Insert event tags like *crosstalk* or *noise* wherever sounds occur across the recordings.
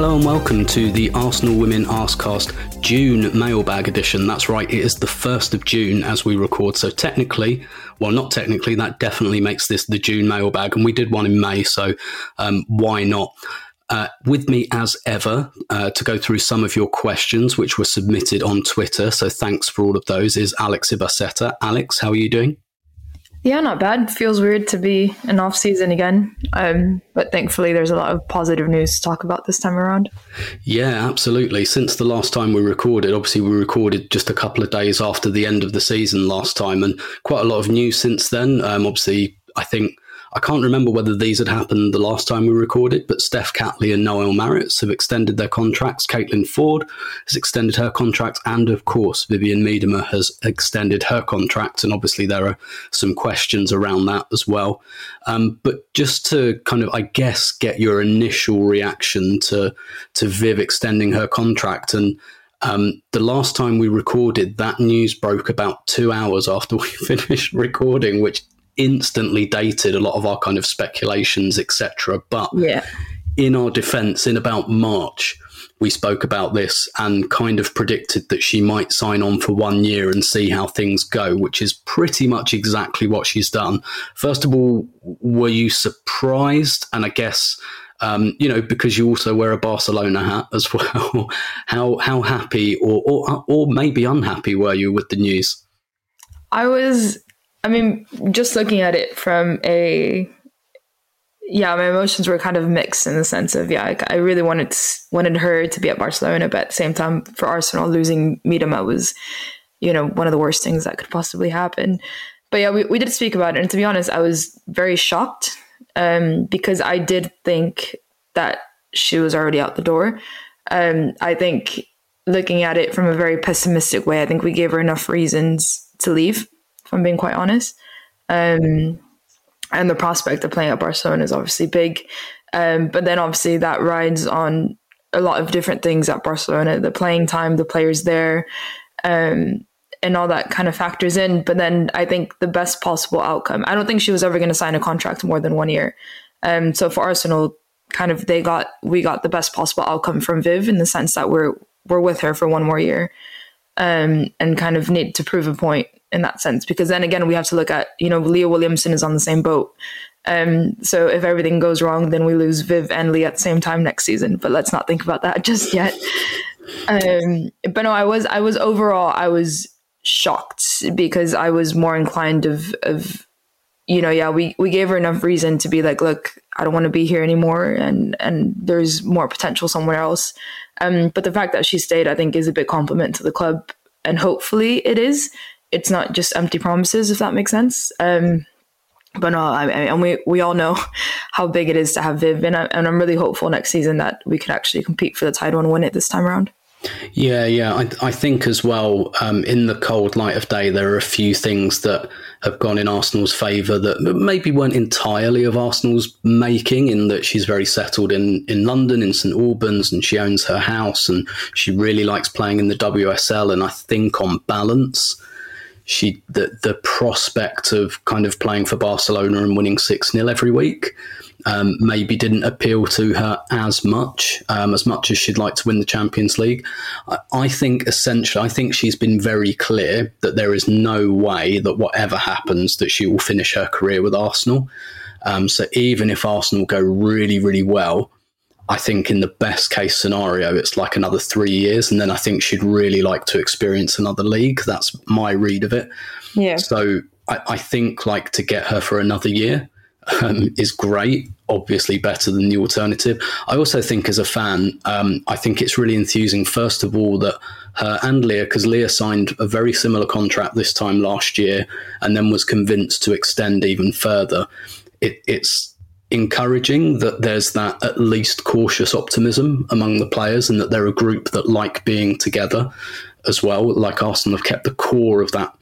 Hello and welcome to the Arsenal Women Arsecast June mailbag edition. That's right, it is the 1st of June as we record. So technically, well, not technically, that definitely makes this the June mailbag. And we did one in May, so um, why not? Uh, with me as ever uh, to go through some of your questions, which were submitted on Twitter. So thanks for all of those, is Alex Ibaseta. Alex, how are you doing? Yeah, not bad. Feels weird to be an off season again, um, but thankfully there's a lot of positive news to talk about this time around. Yeah, absolutely. Since the last time we recorded, obviously we recorded just a couple of days after the end of the season last time, and quite a lot of news since then. Um, obviously, I think I can't remember whether these had happened the last time we recorded, but Steph Catley and Noelle Maritz have extended their contracts. Caitlin Foord has extended her contract, and of course, Vivianne Miedema has extended her contract. And obviously, there are some questions around that as well. Um, but just to kind of, I guess, get your initial reaction to to Viv extending her contract and. Um, the last time we recorded, that news broke about two hours after we *laughs* finished recording, which instantly dated a lot of our kind of speculations, etc. But yeah. in our defense, in about March, we spoke about this and kind of predicted that she might sign on for one year and see how things go, which is pretty much exactly what she's done. First of all, were you surprised? And I guess, um, you know, because you also wear a Barcelona hat as *laughs* well, how how happy or, or or maybe unhappy were you with the news? I was I mean, just looking at it from a yeah, my emotions were kind of mixed in the sense of yeah, I, really wanted wanted her to be at Barcelona, but at the same time, for Arsenal, losing Miedema was you know one of the worst things that could possibly happen. But yeah, we, we did speak about it, and to be honest, I was very shocked um, because I did think that she was already out the door. Um, I think looking at it from a very pessimistic way, I think we gave her enough reasons to leave if I'm being quite honest. Um, and the prospect of playing at Barcelona is obviously big. Um, but then obviously that rides on a lot of different things at Barcelona, the playing time, the players there, um, and all that kind of factors in. But then I think the best possible outcome, I don't think she was ever going to sign a contract more than one year. Um, so for Arsenal, kind of they got we got the best possible outcome from Viv in the sense that we're we're with her for one more year, um, and kind of need to prove a point in that sense because then again we have to look at you know Leah Williamson is on the same boat. Um, so if everything goes wrong, then we lose Viv and Leah at the same time next season. But let's not think about that *laughs* just yet. Um, but no, I was I was overall I was shocked because I was more inclined of of you know yeah we we gave her enough reason to be like look I don't want to be here anymore and and there's more potential somewhere else. Um, but the fact that she stayed, I think, is a big compliment to the club, and hopefully it is it's not just empty promises, if that makes sense. Um, but no, I, I, and we we all know *laughs* how big it is to have Viv, and, I, and I'm really hopeful next season that we could actually compete for the title and win it this time around. Yeah, yeah. I, I think as well, um, in the cold light of day, there are a few things that have gone in Arsenal's favour that maybe weren't entirely of Arsenal's making, in that she's very settled in, in London, in St Albans, and she owns her house, and she really likes playing in the WSL. And I think on balance, she the the prospect of kind of playing for Barcelona and winning six 0 every week um, maybe didn't appeal to her as much um, as much as she'd like to win the Champions League. I, I, think essentially, I think she's been very clear that there is no way that whatever happens that she will finish her career with Arsenal. Um, so even if Arsenal go really really well, I think in the best case scenario, it's like another three years, and then I think she'd really like to experience another league. That's my read of it. Yeah. So I, I think like to get her for another year um, is great. Obviously, better than the alternative. I also think, as a fan, um, I think it's really enthusing. First of all, that her and Leah, because Leah signed a very similar contract this time last year, and then was convinced to extend even further. It, it's encouraging that there's that at least cautious optimism among the players, and that they're a group that like being together as well. Like Arsenal have kept the core of that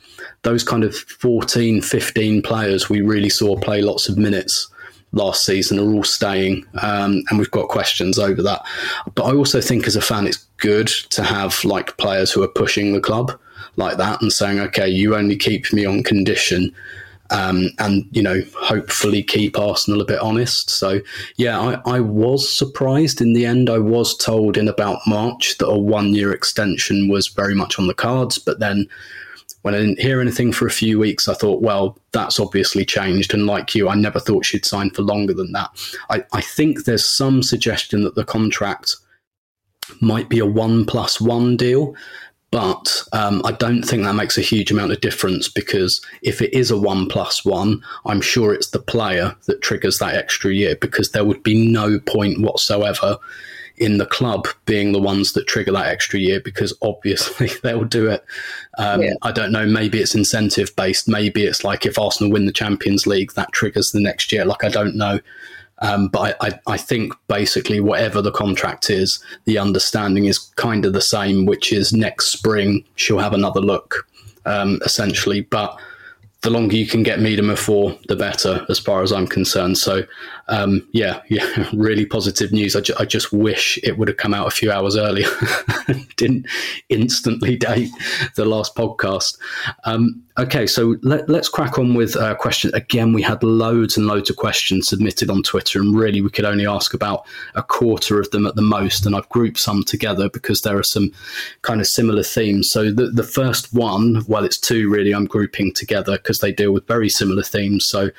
those kind of 14, 15 players we really saw play lots of minutes last season are all staying, um, and we've got questions over that. But I also think as a fan, it's good to have like players who are pushing the club like that and saying, okay, you only keep me on condition. Um, and you know, hopefully keep Arsenal a bit honest. So, yeah, I, I was surprised in the end. I was told in about March that a one-year extension was very much on the cards, but then when I didn't hear anything for a few weeks, I thought, well, that's obviously changed. And like you, I never thought she'd sign for longer than that. I, I think there's some suggestion that the contract might be a one plus one deal. But um, I don't think that makes a huge amount of difference because if it is a one plus one, I'm sure it's the player that triggers that extra year because there would be no point whatsoever in the club being the ones that trigger that extra year because obviously *laughs* they'll do it. Um, yeah. I don't know. Maybe it's incentive based. Maybe it's like if Arsenal win the Champions League, that triggers the next year. Like I don't know. Um, but I, I, I, think basically whatever the contract is, the understanding is kind of the same, which is next spring she'll have another look, um, essentially. But the longer you can get Miedema for, the better, as far as I'm concerned. So, um, yeah, yeah, *laughs* really positive news. I, ju- I, just wish it would have come out a few hours earlier. *laughs* Didn't instantly date the last podcast. Um, Okay, so let, us crack on with uh, questions. Again, we had loads and loads of questions submitted on Twitter, and really we could only ask about a quarter of them at the most. And I've grouped some together because there are some kind of similar themes. So the, the first one, well, it's two really I'm grouping together because they deal with very similar themes. So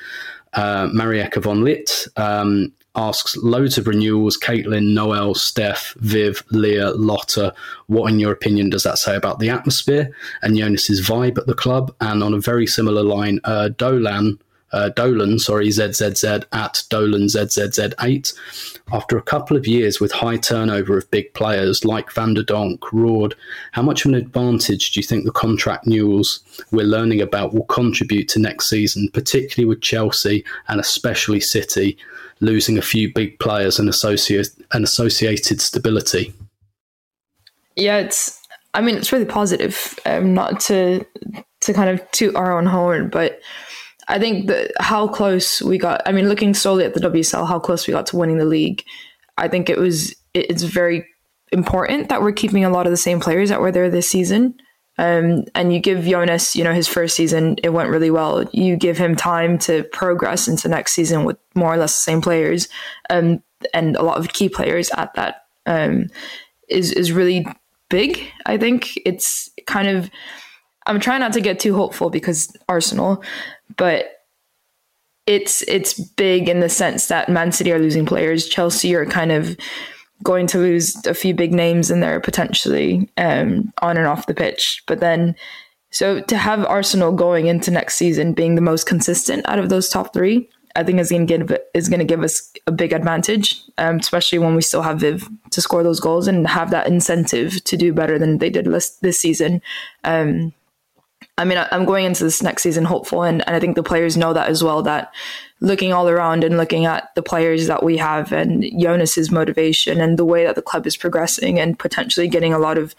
uh, Marieka von Litt um, asks loads of renewals Caitlin, Noelle, Steph, Viv, Leah, Lotta. What, in your opinion, does that say about the atmosphere and Jonas's vibe at the club? And on a very similar line, uh, Dolan. Uh, Dolan, sorry, ZZZ at Dolan ZZZ8. After a couple of years with high turnover of big players like Van de Donk, Roord, how much of an advantage do you think the contract renewals we're learning about will contribute to next season, particularly with Chelsea and especially City, losing a few big players and associate and associated stability. Yeah, it's. I mean, it's really positive. Um, not to to kind of toot our own horn, but I think that how close we got. I mean, looking solely at the WSL, how close we got to winning the league. I think it was. It's very important that we're keeping a lot of the same players that were there this season. Um, and you give Jonas, you know, his first season, it went really well. You give him time to progress into next season with more or less the same players, um, and a lot of key players at that um, is is really big. I think it's kind of. I'm trying not to get too hopeful because Arsenal, but it's it's big in the sense that Man City are losing players. Chelsea are kind of going to lose a few big names in there potentially um, on and off the pitch. But then, so to have Arsenal going into next season being the most consistent out of those top three, I think is going to give is going to give us a big advantage, um, especially when we still have Viv to score those goals and have that incentive to do better than they did this, this season. Um, I mean, I'm going into this next season hopeful, and, and I think the players know that as well. That looking all around and looking at the players that we have and Jonas's motivation and the way that the club is progressing and potentially getting a lot of,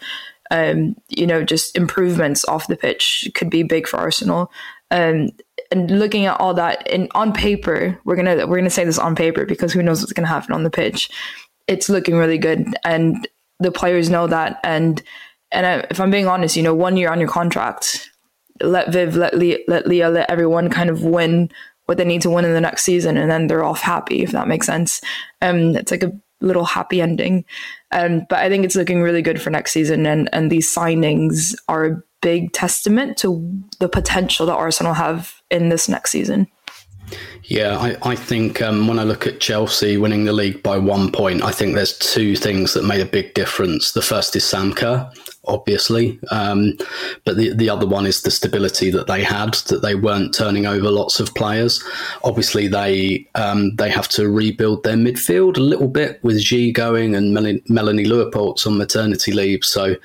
um, you know, just improvements off the pitch could be big for Arsenal. Um, and looking at all that and on paper, we're gonna we're gonna say this on paper because who knows what's gonna happen on the pitch. It's looking really good, and the players know that. And and if I'm being honest, you know, one year on your contract, let Viv, let Leah, let Leah, let everyone kind of win what they need to win in the next season, and then they're off happy, if that makes sense. Um, it's like a little happy ending. Um, but I think it's looking really good for next season, and and these signings are a big testament to the potential that Arsenal have in this next season. Yeah, I, I think um, when I look at Chelsea winning the league by one point, I think there's two things that made a big difference. The first is Sam obviously. Um, but the, the other one is the stability that they had, that they weren't turning over lots of players. Obviously, they um, they have to rebuild their midfield a little bit with Ji going and Mel- Melanie Leupolz on maternity leave. So,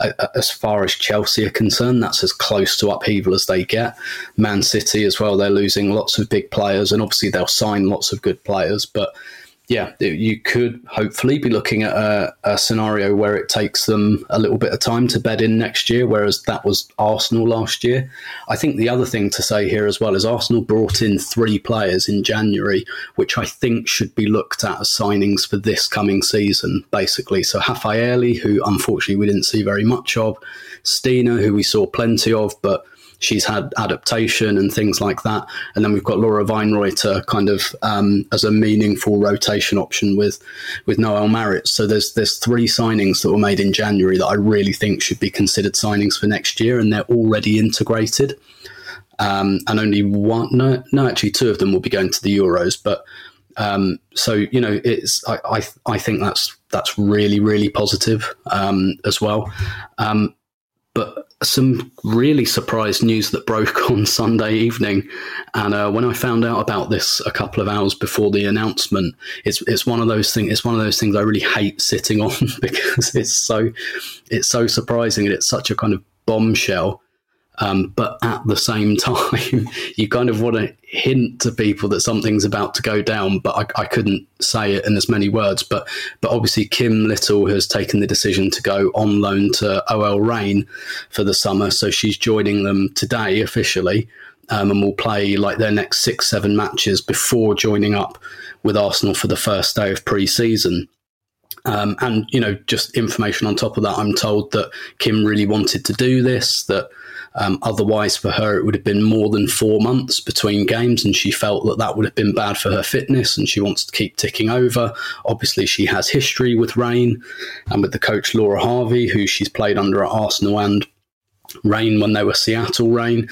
uh, as far as Chelsea are concerned, that's as close to upheaval as they get. Man City as well, they're losing lots of big players, and obviously they'll sign lots of good players, but yeah, you could hopefully be looking at a, a, scenario where it takes them a little bit of time to bed in next year, whereas that was Arsenal last year. I think the other thing to say here as well is Arsenal brought in three players in January, which I think should be looked at as signings for this coming season, basically. So Rafaelle, who unfortunately we didn't see very much of, Stina, who we saw plenty of, but she's had adaptation and things like that. And then we've got Laura Wienroither kind of um, as a meaningful rotation option with with Noelle Maritz. So there's there's three signings that were made in January that I really think should be considered signings for next year, and they're already integrated. Um, and only one, no, no, actually two of them will be going to the Euros, but. Um, so you know, it's I, I, I think that's that's really really positive um, as well. Um, but some really surprised news that broke *laughs* on Sunday evening, and uh, when I found out about this a couple of hours before the announcement, it's it's one of those things. It's one of those things I really hate sitting *laughs* on because it's so it's so surprising and it's such a kind of bombshell um, but at the same *laughs* time, you kind of want to hint to people that something's about to go down, but I, I, couldn't say it in as many words. But but obviously, Kim Little has taken the decision to go on loan to OL Reign for the summer, so she's joining them today officially, um, and will play like their next six seven matches before joining up with Arsenal for the first day of pre-season. Um, and you know, just information on top of that, I'm told that Kim really wanted to do this. That um, otherwise, for her, it would have been more than four months between games, and she felt that that would have been bad for her fitness, and she wants to keep ticking over. Obviously, she has history with Reign and with the coach Laura Harvey, who she's played under at Arsenal and Reign when they were Seattle Reign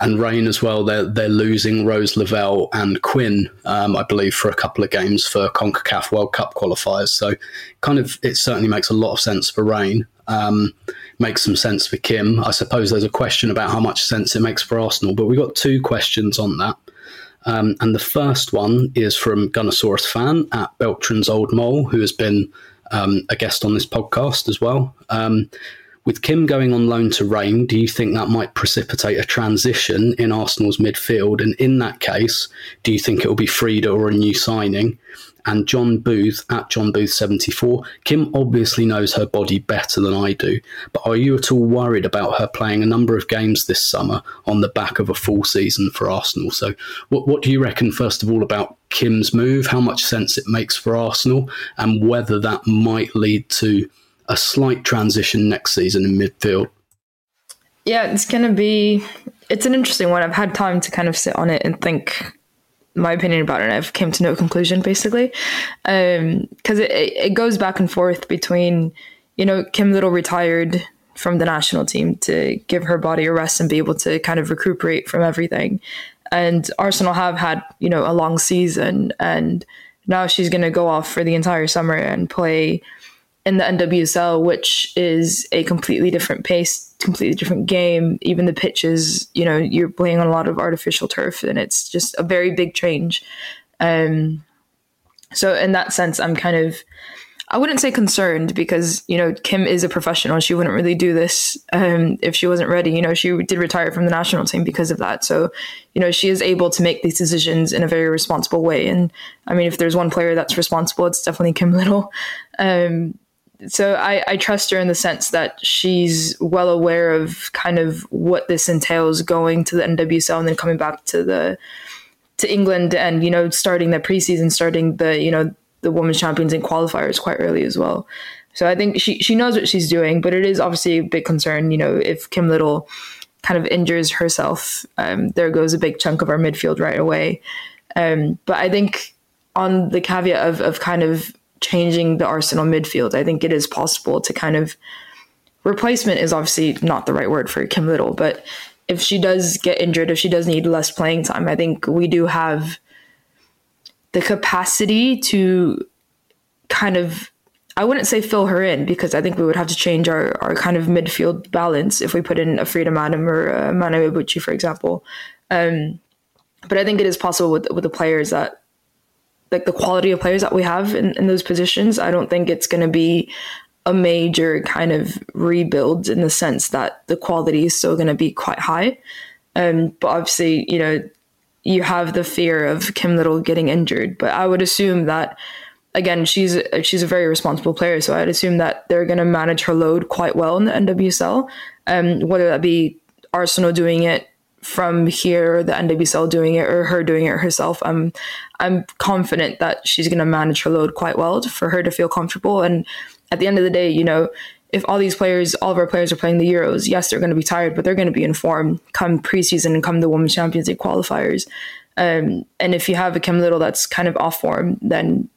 And Reign as well, they're, they're losing Rose Lavelle and Quinn, um, I believe, for a couple of games for CONCACAF World Cup qualifiers. So, kind of, it certainly makes a lot of sense for Reign. Um, makes some sense for Kim. I suppose there's a question about how much sense it makes for Arsenal, but we've got two questions on that. Um, and the first one is from Gunnosaurus fan at Beltran's Old Mole, who has been um, a guest on this podcast as well. Um, with Kim going on loan to Reign, do you think that might precipitate a transition in Arsenal's midfield? And in that case, do you think it will be Frida or a new signing? And John Booth at John Booth 74. Kim obviously knows her body better than I do, but are you at all worried about her playing a number of games this summer on the back of a full season for Arsenal? So, what, what do you reckon, first of all, about Kim's move, how much sense it makes for Arsenal, and whether that might lead to a slight transition next season in midfield? Yeah, it's going to be. It's an interesting one. I've had time to kind of sit on it and think my opinion about it and I've came to no conclusion basically. Um, cause it, it goes back and forth between, you know, Kim Little retired from the national team to give her body a rest and be able to kind of recuperate from everything. And Arsenal have had, you know, a long season and now she's going to go off for the entire summer and play in the NWSL, which is a completely different pace, completely different game. Even the pitches, you know, you're playing on a lot of artificial turf, and it's just a very big change. Um, so in that sense, I'm kind of, I wouldn't say concerned because you know Kim is a professional. She wouldn't really do this um, if she wasn't ready. You know, she did retire from the national team because of that. So, you know, she is able to make these decisions in a very responsible way. And I mean, if there's one player that's responsible, it's definitely Kim Little. Um, so I, I trust her in the sense that she's well aware of kind of what this entails going to the NWSL and then coming back to the to England and you know starting the preseason, starting the you know the women's champions and qualifiers quite early as well. So I think she she knows what she's doing, but it is obviously a big concern. You know, if Kim Little kind of injures herself, um, there goes a big chunk of our midfield right away. Um, but I think on the caveat of of kind of changing the Arsenal midfield. I think it is possible to kind of replacement is obviously not the right word for Kim Little, but if she does get injured, if she does need less playing time, I think we do have the capacity to kind of I wouldn't say fill her in because I think we would have to change our, our kind of midfield balance if we put in a Frida Maanum or a Mana Iwabuchi, for example. Um, but I think it is possible with with the players that like the quality of players that we have in, in those positions. I don't think it's going to be a major kind of rebuild in the sense that the quality is still going to be quite high. Um, but obviously, you know, you have the fear of Kim Little getting injured. But I would assume that again, she's she's a very responsible player, so I'd assume that they're going to manage her load quite well in the NWSL. Um, whether that be Arsenal doing it from here, the NWSL doing it, or her doing it herself, I'm I'm confident that she's to manage her load quite well for her to feel comfortable. And at the end of the day, you know, if all these players, all of our players are playing the Euros, yes, they're going to be tired, but they're going to be in form come preseason and come the Women's Champions League qualifiers. Um, and if you have a Kim Little that's kind of off form, then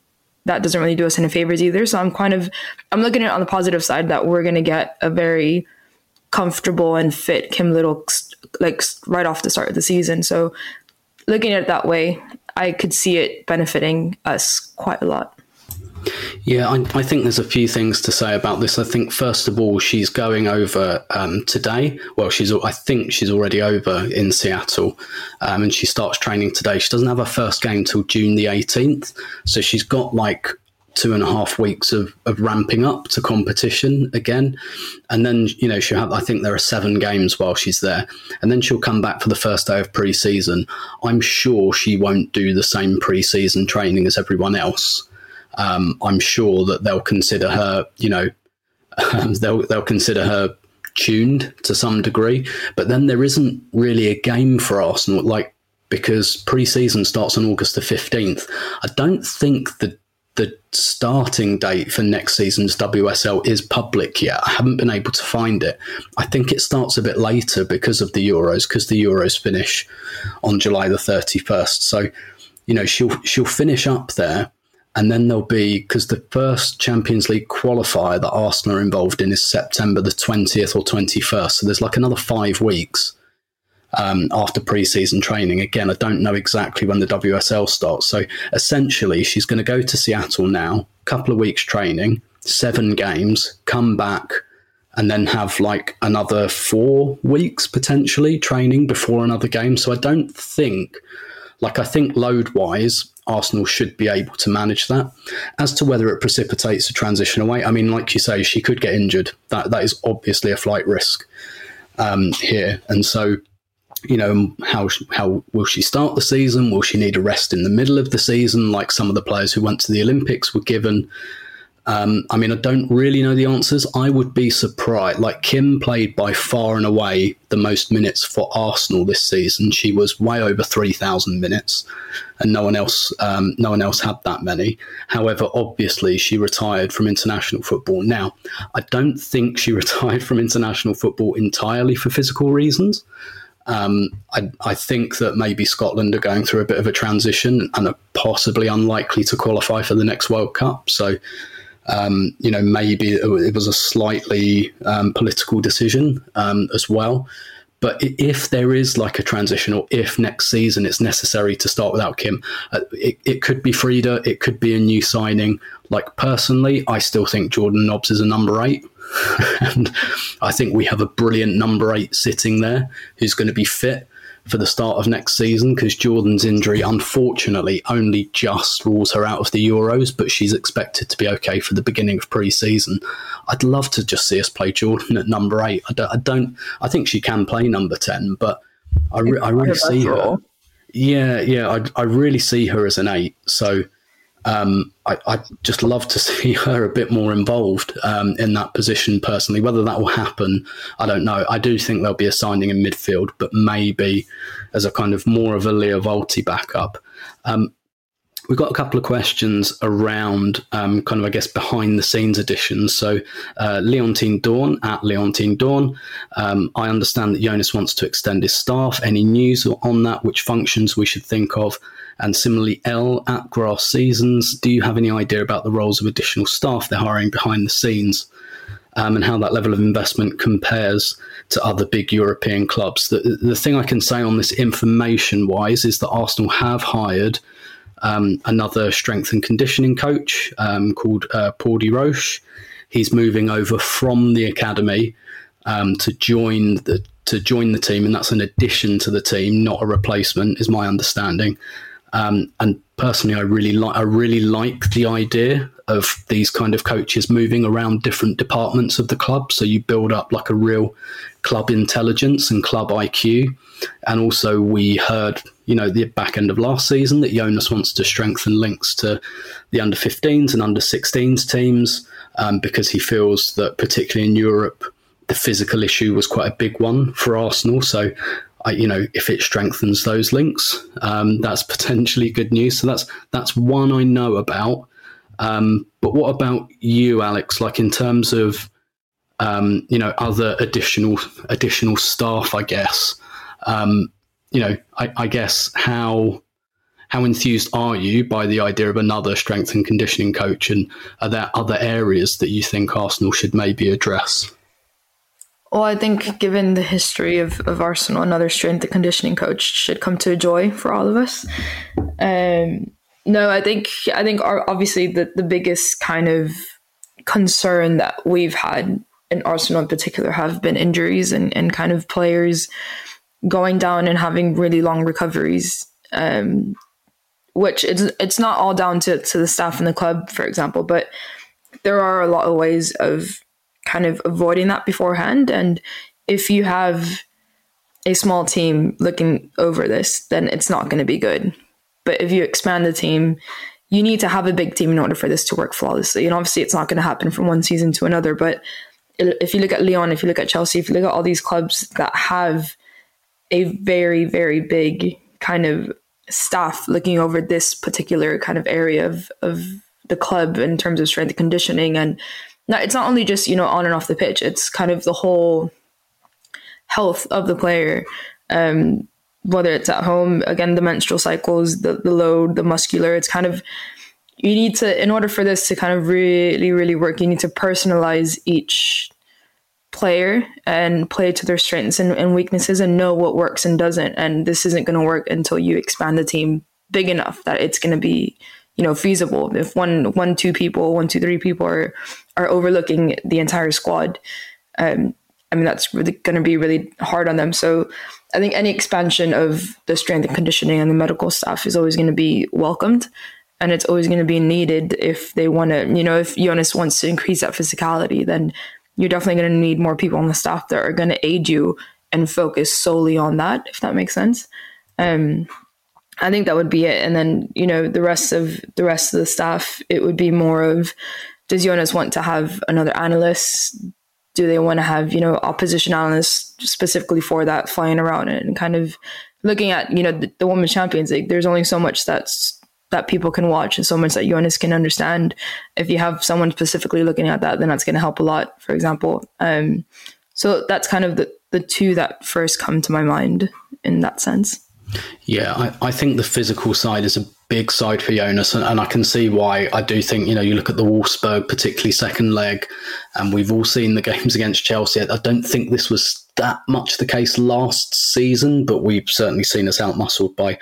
that doesn't really do us any favors either. So I'm kind of I'm looking at it on the positive side that we're going to get a very comfortable and fit Kim Little like right off the start of the season. So looking at it that way, I could see it benefiting us quite a lot. Yeah, I, I, think there's a few things to say about this. I think first of all, she's going over um, today. Well, she's I think she's already over in Seattle, um, and she starts training today. She doesn't have her first game till June the 18th, so she's got like two and a half weeks of, of ramping up to competition again. And then, you know, she'll have, I think there are seven games while she's there. And then she'll come back for the first day of pre season. I'm sure she won't do the same pre season training as everyone else um, I'm sure that they'll consider her, you know, *laughs* they'll they'll consider her tuned to some degree. But then there isn't really a game for Arsenal, like because pre-season starts on August the fifteenth. I don't think the the starting date for next season's WSL is public yet. I haven't been able to find it. I think it starts a bit later because of the Euros, because the Euros finish on July the 31st. So, you know, she'll she'll finish up there and then there'll be, because the first Champions League qualifier that Arsenal are involved in is September the 20th or 21st. So there's like another five weeks um, after pre-season training. Again, I don't know exactly when the WSL starts. So essentially, she's going to go to Seattle now, couple of weeks training, seven games, come back, and then have like another four weeks potentially training before another game. So I don't think, like, I think load wise, Arsenal should be able to manage that. As to whether it precipitates a transition away, I mean, like you say, she could get injured. That that is obviously a flight risk um, here, and so you know how how will she start the season? Will she need a rest in the middle of the season, like some of the players who went to the Olympics were given? Um, I mean, I don't really know the answers. I would be surprised. Like Kim played by far and away the most minutes for Arsenal this season. She was way over three thousand minutes, and no one else, um, no one else had that many. However, obviously, she retired from international football. Now, I don't think she *laughs* retired from international football entirely for physical reasons. Um, I, I, think that maybe Scotland are going through a bit of a transition and are possibly unlikely to qualify for the next World Cup. So um, you know, maybe it was a slightly um, political decision um, as well. But if there is like a transition, or if next season it's necessary to start without Kim, uh, it, it could be Frida, it could be a new signing. Like personally, I still think Jordan Nobbs is a number eight. *laughs* and I think we have a brilliant number eight sitting there who's going to be fit for the start of next season because Jordan's injury, unfortunately, only just rules her out of the Euros, but she's expected to be okay for the beginning of pre season. I'd love to just see us play Jordan at number eight. I don't, I, don't, I think she can play number 10, but I, re- I really see her. Yeah, yeah, I, I really see her as an eight. So um, I, would just love to *laughs* see her a bit more involved um, in that position personally. Whether that will happen, I don't know. I do think there'll be a signing in midfield, but maybe as a kind of more of a Lia Wälti backup. Um, we've got a couple of questions around um, kind of, I guess, behind the scenes additions. So, uh, Leontine Dawn at Leontine Dawn. Um, I understand that Jonas wants to extend his staff. Any news on that? Which functions we should think of? And similarly, L at Grass Seasons. Do you have any idea about the roles of additional staff they're hiring behind the scenes? um, and how that level of investment compares to other big European clubs. The, the thing I can say on this information wise is that Arsenal have hired um, another strength and conditioning coach um, called uh, Paul Roche. He's moving over from the academy um, to join the to join the team, and that's an addition to the team, not a replacement, is my understanding. Um, and personally, I really like I really like the idea of these kind of coaches moving around different departments of the club. So you build up like a real club intelligence and club IQ. And also, we heard, you know, the back end of last season that Jonas wants to strengthen links to the under 15s and under 16s teams um, because he feels that, particularly in Europe, the physical issue was quite a big one for Arsenal. So I, you know, if it strengthens those links, um, that's *laughs* potentially good news. So that's that's one I know about. Um, but what about you, Alex? Like in terms of um, you know other additional additional staff, I guess. Um, you know, I, I guess how how enthused are you by the idea of another strength and conditioning coach, and are there other areas that you think Arsenal should maybe address? Well, I think given the history of, of Arsenal, another strength and conditioning coach should come to a joy for all of us. Um, no, I think I think obviously the, the biggest kind of concern that we've had in Arsenal in particular have been injuries and, and kind of players going down and having really long recoveries. Um, which it's it's not all down to, to the staff in the club, for example, but there are a lot of ways of kind of avoiding that beforehand. And if you have a small team looking over this, then it's not going to be good. But if you expand the team, you need to have a big team in order for this to work flawlessly. And obviously, it's not going to happen from one season to another. But if you look at Lyon, if you look at Chelsea, if you look at all these clubs that have a very, very big kind of staff looking over this particular kind of area of, of the club in terms of strength and conditioning and no, it's not only just you know on and off the pitch. It's kind of the whole health of the player. Um, whether it's at home, again, the menstrual cycles, the, the load, the muscular, it's kind of, you need to, in order for this to kind of really, really work, you need to personalize each player and play to their strengths and, and weaknesses and know what works and doesn't. And this isn't going to work until you expand the team big enough that it's going to be you know feasible if one one two people one two three people are are overlooking the entire squad um i mean that's really going to be really hard on them so i think any expansion of the strength and conditioning and the medical staff is always going to be welcomed and it's always going to be needed if they want to you know if Jonas wants to increase that physicality then you're definitely going to need more people on the staff that are going to aid you and focus solely on that if that makes sense um I think that would be it. And then, you know, the rest of the rest of the staff, it would be more of does Jonas want to have another analyst? Do they want to have, you know, opposition analysts specifically for that flying around and kind of looking at, you know, the, the Women's Champions League? There's only so much that's that people can watch and so much that Jonas can understand. If you have someone specifically looking at that, then that's going to help a lot, for example. Um, so that's kind of the, the two that first come to my mind in that sense. Yeah, I, I, think the physical side is a big side for Jonas, and, and, I can see why. I do think, you know, you look at the Wolfsburg, particularly second leg, and we've all seen the *laughs* games against Chelsea. I don't think this was that much the case last season, but we've certainly seen us outmuscled by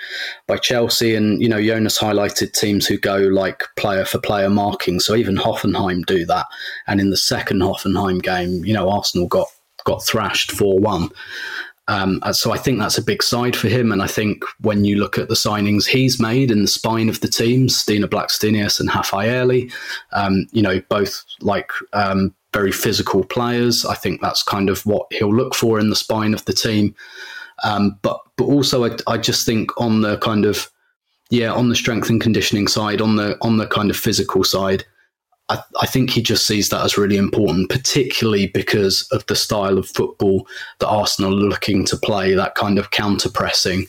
by Chelsea. And, you know, Jonas highlighted teams who go like player for player marking. So even Hoffenheim do that. And in the second Hoffenheim game, you know, Arsenal got got thrashed 4 1. Um, uh, so I think that's a big side for him. And I think when you look at the signings he's made in the spine of the team, Stina Blackstenius and Rafaelle, um, you know, both like um, very physical players. I think that's kind of what he'll look for in the spine of the team. Um, but but also I, I just think on the kind of yeah on the strength and conditioning side, on the on the kind of physical side, I, I, think he just sees that as really important, particularly because of the style of football that Arsenal are looking to play, that kind of counter pressing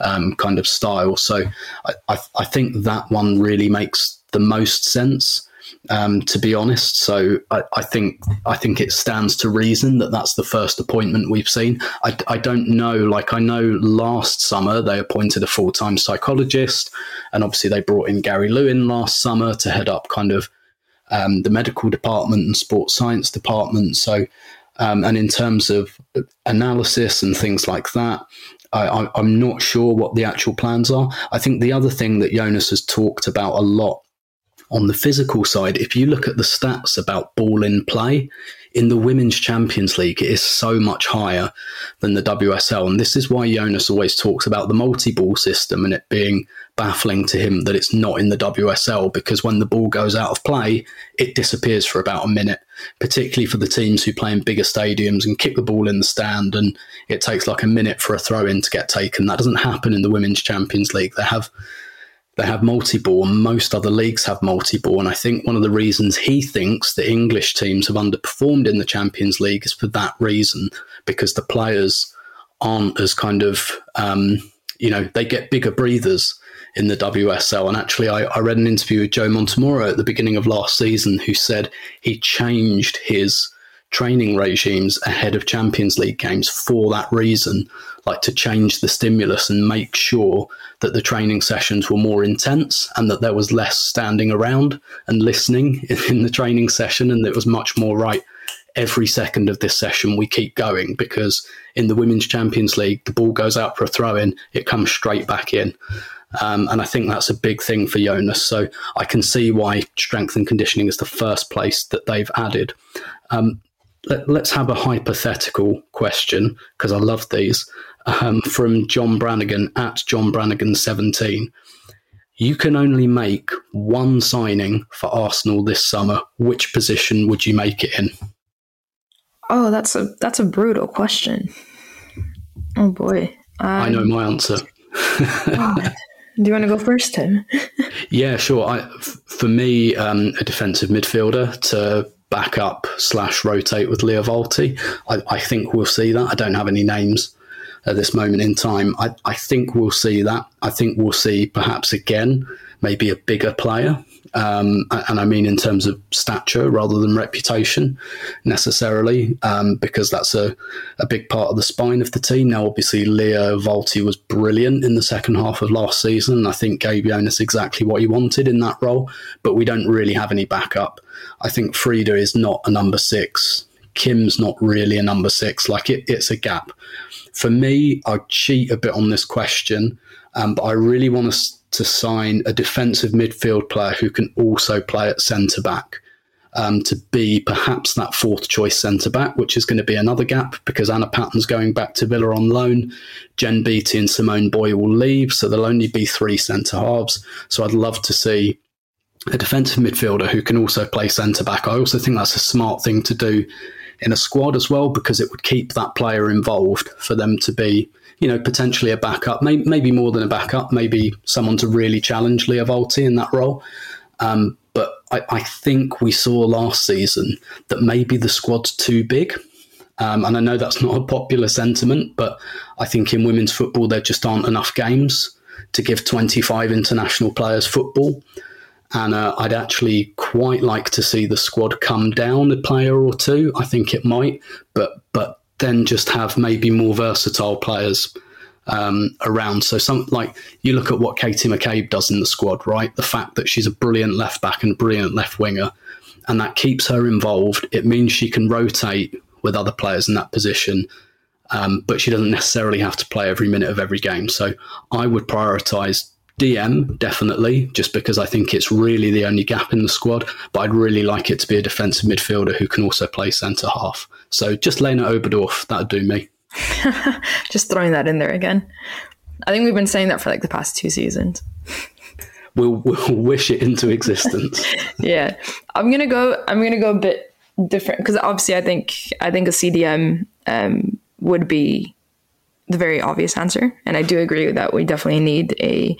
um, kind of style. So I, I, I, think that one really makes the most sense. Um, to be honest, so I, think I think it stands to reason that that's the first appointment we've seen. I, I don't know, like I know last summer they appointed a full time psychologist, and obviously they brought in Gary Lewin last summer to head up kind of um, the medical department and sports science department. So, um, and in terms of analysis and things like that, I I, am not sure what the actual plans are. I think the other thing that Jonas has talked about a lot on the physical side, if you look at the stats about ball in play, in the Women's Champions League, it is so much higher than the WSL. And this is why Jonas always talks about the multi ball system and it being baffling to him that it's not in the WSL because when the ball goes out of play, it disappears for about a minute, particularly for the teams who play in bigger stadiums and kick the ball in the stand. And it takes like a minute for a throw in to get taken. That doesn't happen in the Women's Champions League. They have they have multi-ball and most other leagues have multi-ball and i think one of the reasons he thinks the english teams have underperformed in the champions league is for that reason because the players aren't as kind of um, you know they get bigger breathers in the WSL. And actually, I, I, read an interview with Joe Montemurro at the beginning of last season who said he changed his training regimes ahead of Champions League games for that reason, like to change the stimulus and make sure that the training sessions were more intense and that there was less standing around and listening *laughs* in the training session and it was much more right every second of this session we keep going because in the women's champions league the ball goes out for a throw in it comes straight back in um, and I think that's a big thing for Jonas. So I can see why strength and conditioning is the first place that they've added. Um, let, us have a hypothetical question because I love these um, from John Brannigan at John Brannigan 17. You can only make one signing for Arsenal this summer. Which position would you make it in? Oh, that's a that's a brutal question. Oh boy, um, I know my answer. *laughs* oh, do you want to go first, Tim? *laughs* yeah, sure. I, f- for me, um, a defensive midfielder to back up slash rotate with Lia Wälti. I, I, think we'll see that. I don't have any names at this moment in time. I, I think we'll see that. I think we'll see perhaps again maybe a bigger player um, and I mean in terms of stature rather than reputation necessarily, um, because that's a, a big part of the spine of the team. Now, obviously, Lia Wälti was brilliant in the second half of last season. I think Gabe Jonas exactly what he wanted in that role, but we don't really have any backup. I think Frida is not a number six. Kim's not really a number six. Like it, it's a gap. For me, I cheat a bit on this question, um, but I really want to to sign a defensive midfield player who can also play at centre back. Um, to be perhaps that fourth choice centre back, which is going to be another gap because Anna Patten's going back to Villa on loan. Jen Beattie and Simone Boye will leave, so there'll only be three centre halves. So I'd love to see a defensive midfielder who can also play centre back. I also think that's a smart thing to do in a squad as well because it would keep that player involved for them to be you know, potentially a backup, maybe, maybe more than a backup, maybe someone to really challenge Lia Wälti in that role. Um, but I, I, think we saw last season that maybe the squad's too big. Um, and I know that's not a popular sentiment, but I think in women's football, there just aren't enough games to give 25 international players football. And uh, I'd actually quite like to see the squad come down a player or two. I think it might, but but then just have maybe more versatile players um, around. So some like you look at what Katie McCabe does in the squad, right? The fact that she's a brilliant left back and brilliant left winger, and that keeps her involved. It means she can rotate with other players in that position, um, but she doesn't necessarily have to play every minute of every game. So I would prioritise DM definitely, just because I think it's really the only gap in the squad. But I'd really like it to be a defensive midfielder who can also play centre half. So just Lena Oberdorf, that'd do me. *laughs* just throwing that in there again. I think we've been saying that for like the past two seasons. We'll, we'll *laughs* wish it into existence. *laughs* yeah, I'm gonna go. I'm gonna go a bit different because obviously I think I think a CDM um, would be the very obvious answer, and I do agree that we definitely need a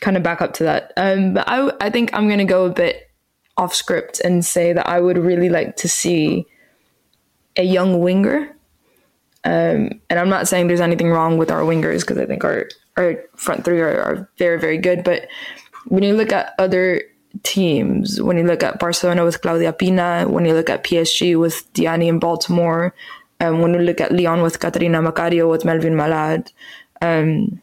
kind of back up to that. Um, but I I think I'm gonna go a bit off script and say that I would really like to see a young winger. Um, and I'm not saying there's anything wrong with our wingers because I think our our front three are, are very very good. But when you look at other teams, when you look at Barcelona with Claudia Pina, when you look at PSG with Diani in Baltimore, um, when you look at Lyon with Catarina Macario with Melvine Malard, um,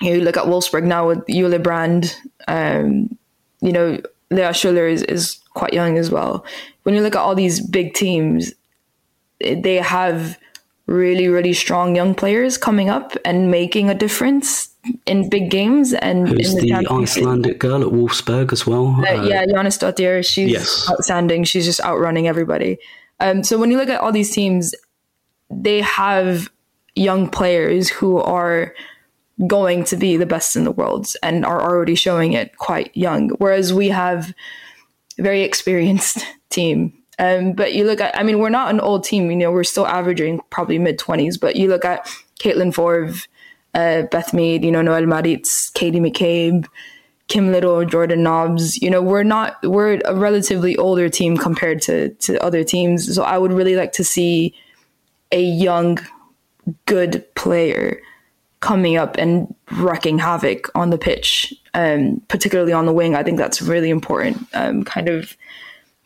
you look at Wolfsburg now with Jule Brand, um, you know, Lea Schüller is, is quite young as well. When you look at all these big teams, they have really, really strong young players coming up and making a difference in big games. And who's in the, the Icelandic girl at Wolfsburg as well? Uh, uh, yeah, Jónsdóttir. She's yes. outstanding. She's just outrunning everybody. Um, so when you look at all these teams, they have young players who are going to be the best in the world and are already showing it quite young. Whereas we have a very experienced *laughs* team. Um, but you look at, I mean, we're not an old team, you know, we're still averaging probably mid 20s, but you look at Caitlin Foord, uh, Beth Mead, you know, Noelle Maritz, Katie McCabe, Kim Little, Jordan Nobbs, you know, we're not, we're a relatively older team compared to, to other teams. So I would really like to see a young, good player coming up and wrecking havoc on the pitch, um, particularly on the wing. I think that's really important um, kind of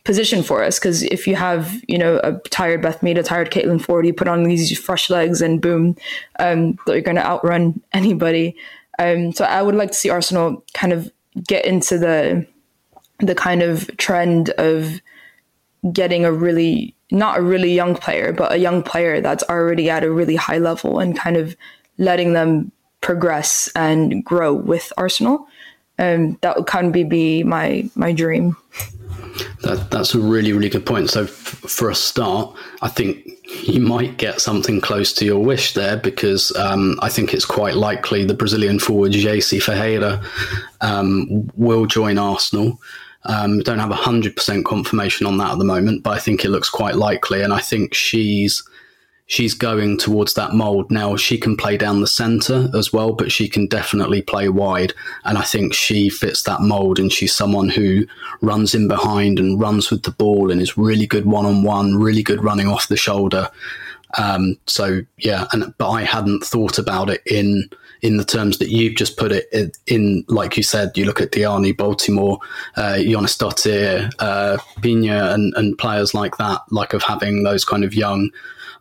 position for us because if you have you know a tired Beth Mead, a tired Caitlin Foord, you put on these fresh legs and boom, um, they're going to outrun *laughs* anybody. Um, so I would like to see Arsenal kind of get into the the kind of trend of getting a really not a really young player, but a young player that's already at a really high level and kind of letting them progress and grow with Arsenal. Um, that would kind of be my my dream. *laughs* That, that's a really, really good point. So, f- for a start, I think you might get something close to your wish there because um, I think it's quite likely the Brazilian forward Geyse Ferreira um, will join Arsenal. Um, don't have 100% confirmation on that at the moment, but I think it looks quite likely. And I think she's she's going towards that mold now. She can play down the center as well, but she can definitely play wide. And I think she fits that mold. And she's someone who runs in behind and runs with the ball and is really good one on one, really good running off the shoulder. Um, so yeah, and but I hadn't thought about it in in the terms that you've just put it in, in like you said, you look at Diani, Baltimore, uh, Jónsdóttir, uh, Pina, and, and players like that, like of having those kind of young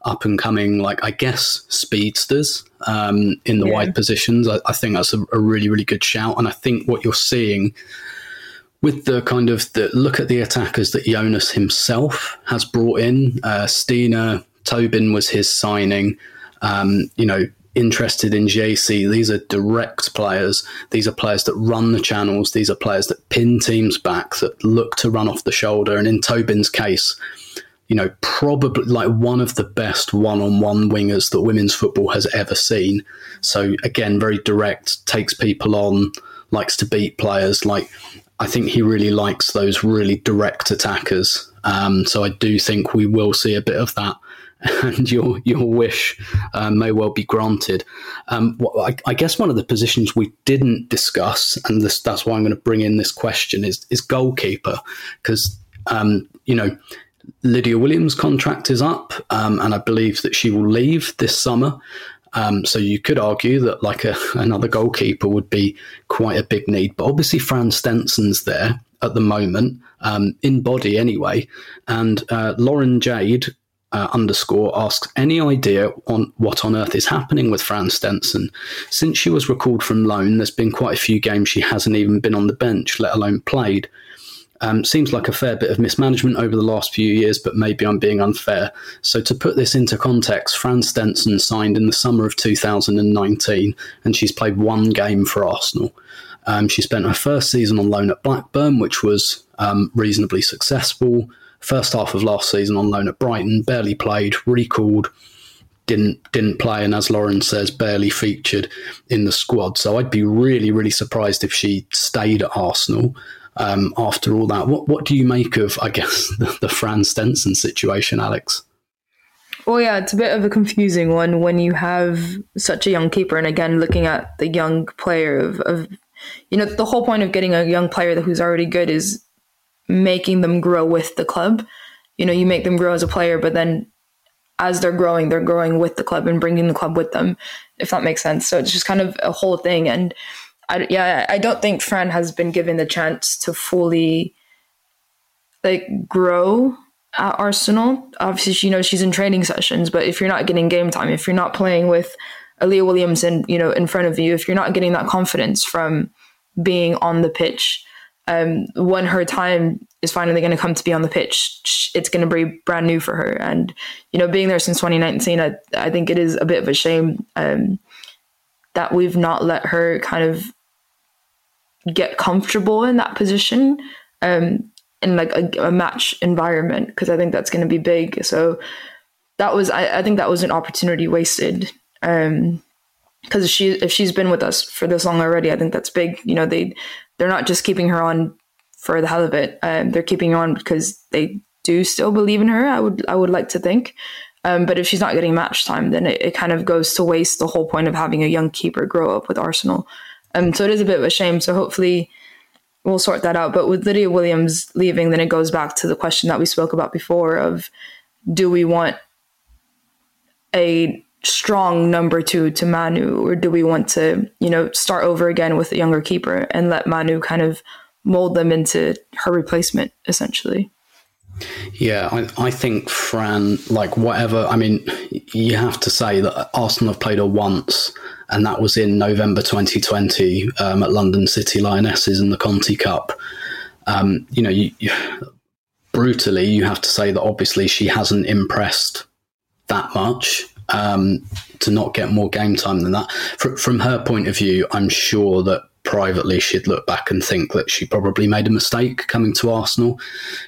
up and coming, like I guess speedsters um, in the yeah. wide positions. I, I, think that's a, a, really really good shout, and I think what you're seeing with the kind of the look at the attackers that Jonas himself has brought in. Uh, Stina Tobin was his signing. Um, you know, interested in Geyse. These are direct players. These are players that run the channels. These are players that pin teams back, that look to run off the shoulder. And in Tobin's case, you know, probably like one of the best one on one wingers that women's football has ever seen. So, again, very direct, takes people on, likes to beat players. Like, I think he really likes those really direct attackers. Um, so, I do think we will see a bit of that. *laughs* And your your wish uh, may well be granted. Um, I, I, guess one of the positions we didn't discuss, and this, that's why I'm going to bring in this question, is is goalkeeper because um, you know Lydia Williams' contract is up, um, and I believe that she will leave this summer. Um, so you could argue that like a, *laughs* another goalkeeper would be quite a big need, but obviously Fran Stenson's there at the moment um, in body anyway. And uh, Lauren Jade uh, underscore asks any idea on what on earth is happening with Fran Stenson since she was recalled from loan. There's been quite a few games she hasn't even been on the bench, let alone played. Um, seems like a fair bit of mismanagement over the last few years, but maybe I'm being unfair. So, to put this into context, Fran Stenson signed in the summer of 2019, and she's played one game for Arsenal. Um, she spent her first season on loan at Blackburn, which was um, reasonably successful. First half of last season on loan at Brighton, barely played, recalled, didn't didn't play, and as Lauren says, barely featured in the squad. So I'd be really really surprised if she stayed at Arsenal um, after all that. What what do you make of, I guess, *laughs* the, the Fran Stenson situation, Alex? Well, yeah, it's a bit of a confusing one when you have such a young keeper, and again, looking at the young player of, of you know, the whole point of getting a young player who's already good is making them grow with the club. You know, you make them grow as a player, but then as they're growing, they're growing with the club and bringing the club with them, if that makes sense. So it's just kind of a whole thing. And I, yeah, I don't think Fran has been given the chance to fully like grow at Arsenal. Obviously, you know she's in training sessions, but if you're not getting game time, if you're not playing with a Leah Williamson, you know, in front of you, if you're not getting that confidence from being on the pitch, um, when her time is finally going to come to be on the pitch, it's going to be brand new for her. And you know, being there since 2019, I, I think it is a bit of a shame um, that we've not let her kind of get comfortable in that position um, in like a, a match environment because I think that's going to be big. So that was I, I think that was an opportunity wasted. Um, because she if she's been with us for this long already, I think that's big. You know, they they're not just keeping her on for the hell of it. Um, they're keeping her on because they do still believe in her. I would I would like to think. Um, but if she's not getting match time, then it, it, kind of goes to waste the whole point of having a young keeper grow up with Arsenal. Um, so it is a bit of a shame. So hopefully we'll sort that out. But with Lydia Williams leaving, then it goes back to the question that we spoke about before of do we want a strong number two to Manu, or do we want to, you know, start over again with a younger keeper and let Manu kind of mold them into her replacement, essentially? Yeah, I, I think Fran, like whatever, I mean, you have to say that Arsenal have played her once, and that was in November 2020 um, at London City Lionesses in the Conti Cup. Um, you know, you, you, brutally, you have to say that obviously she hasn't impressed that much um, to not get more game time than that. From, from her point of view, I'm sure that privately she'd look back and think that she probably made a mistake coming to Arsenal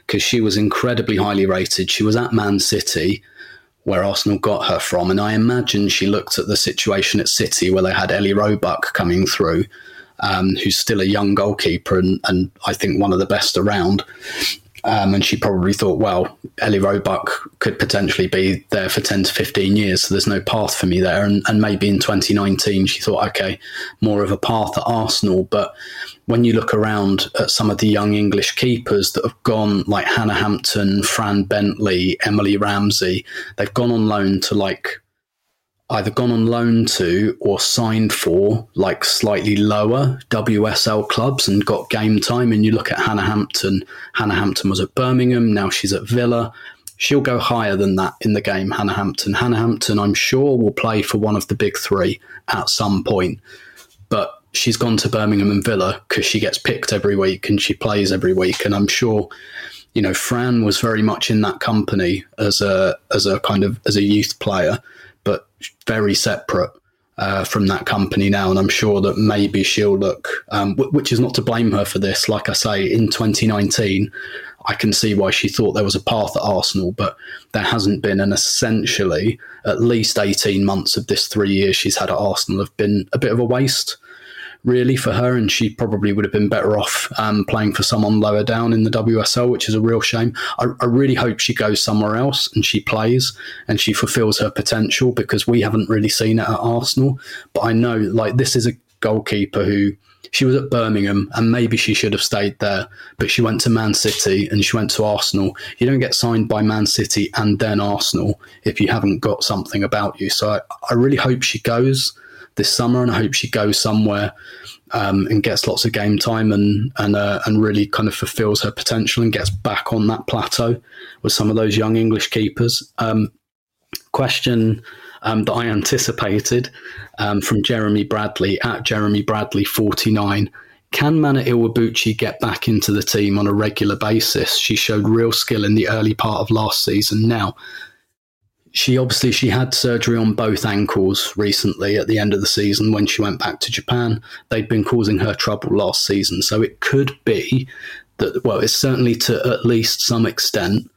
because she was incredibly highly rated. She was at Man City where Arsenal got her from. And I imagine she looked at the situation at City where they had Ellie Roebuck coming through, um, who's still a young goalkeeper and, and I think one of the best around. Um, and she probably thought, well, Ellie Roebuck could potentially be there for 10 to 15 years, so there's no path for me there. And, and maybe in 2019, she thought, okay, more of a path at Arsenal. But when you look around at some of the young English keepers that have gone, like Hannah Hampton, Fran Bentley, Emily Ramsey, they've gone on loan to like either gone on loan to or signed for like slightly lower WSL clubs and got game time. And you look at Hannah Hampton. Hannah Hampton was at Birmingham. Now she's at Villa. She'll go higher than that in the game, Hannah Hampton. Hannah Hampton, I'm sure, will play for one of the big three at some point. But she's gone to Birmingham and Villa because she gets picked every week and she plays every week. And I'm sure, you know, Fran was very much in that company as a as a kind of as a youth player very separate uh, from that company now. And I'm sure that maybe she'll look, um, w- which is not to blame her for this. Like I say, in 2019, I can see why she thought there was a path at Arsenal, but there hasn't been. And essentially, at least 18 months of this three years she's had at Arsenal have been a bit of a waste really for her, and she probably would have been better off um, playing for someone lower down in the WSL, which is a real shame. I, I, really hope she goes somewhere else and she plays and she fulfills her potential because we haven't really seen it at Arsenal. But I know, like, this is a goalkeeper who she was at Birmingham and maybe she should have stayed there, but she went to Man City and she went to Arsenal. You don't get signed by Man City and then Arsenal if you haven't got something about you. So I, I really hope she goes this summer, and I hope she goes somewhere um, and gets lots of game time and and uh, and really kind of fulfills her potential and gets back on that plateau with some of those young English keepers. Um, question um, that I anticipated um, from Jeremy Bradley at Jeremy Bradley forty nine. Can Mana Iwabuchi get back into the team on a regular basis? She showed real skill in the early part of last season. Now, she obviously she had surgery on both ankles recently at the end of the season when she went back to Japan. They'd been causing her trouble last season, so it could be that well, it's certainly to at least some extent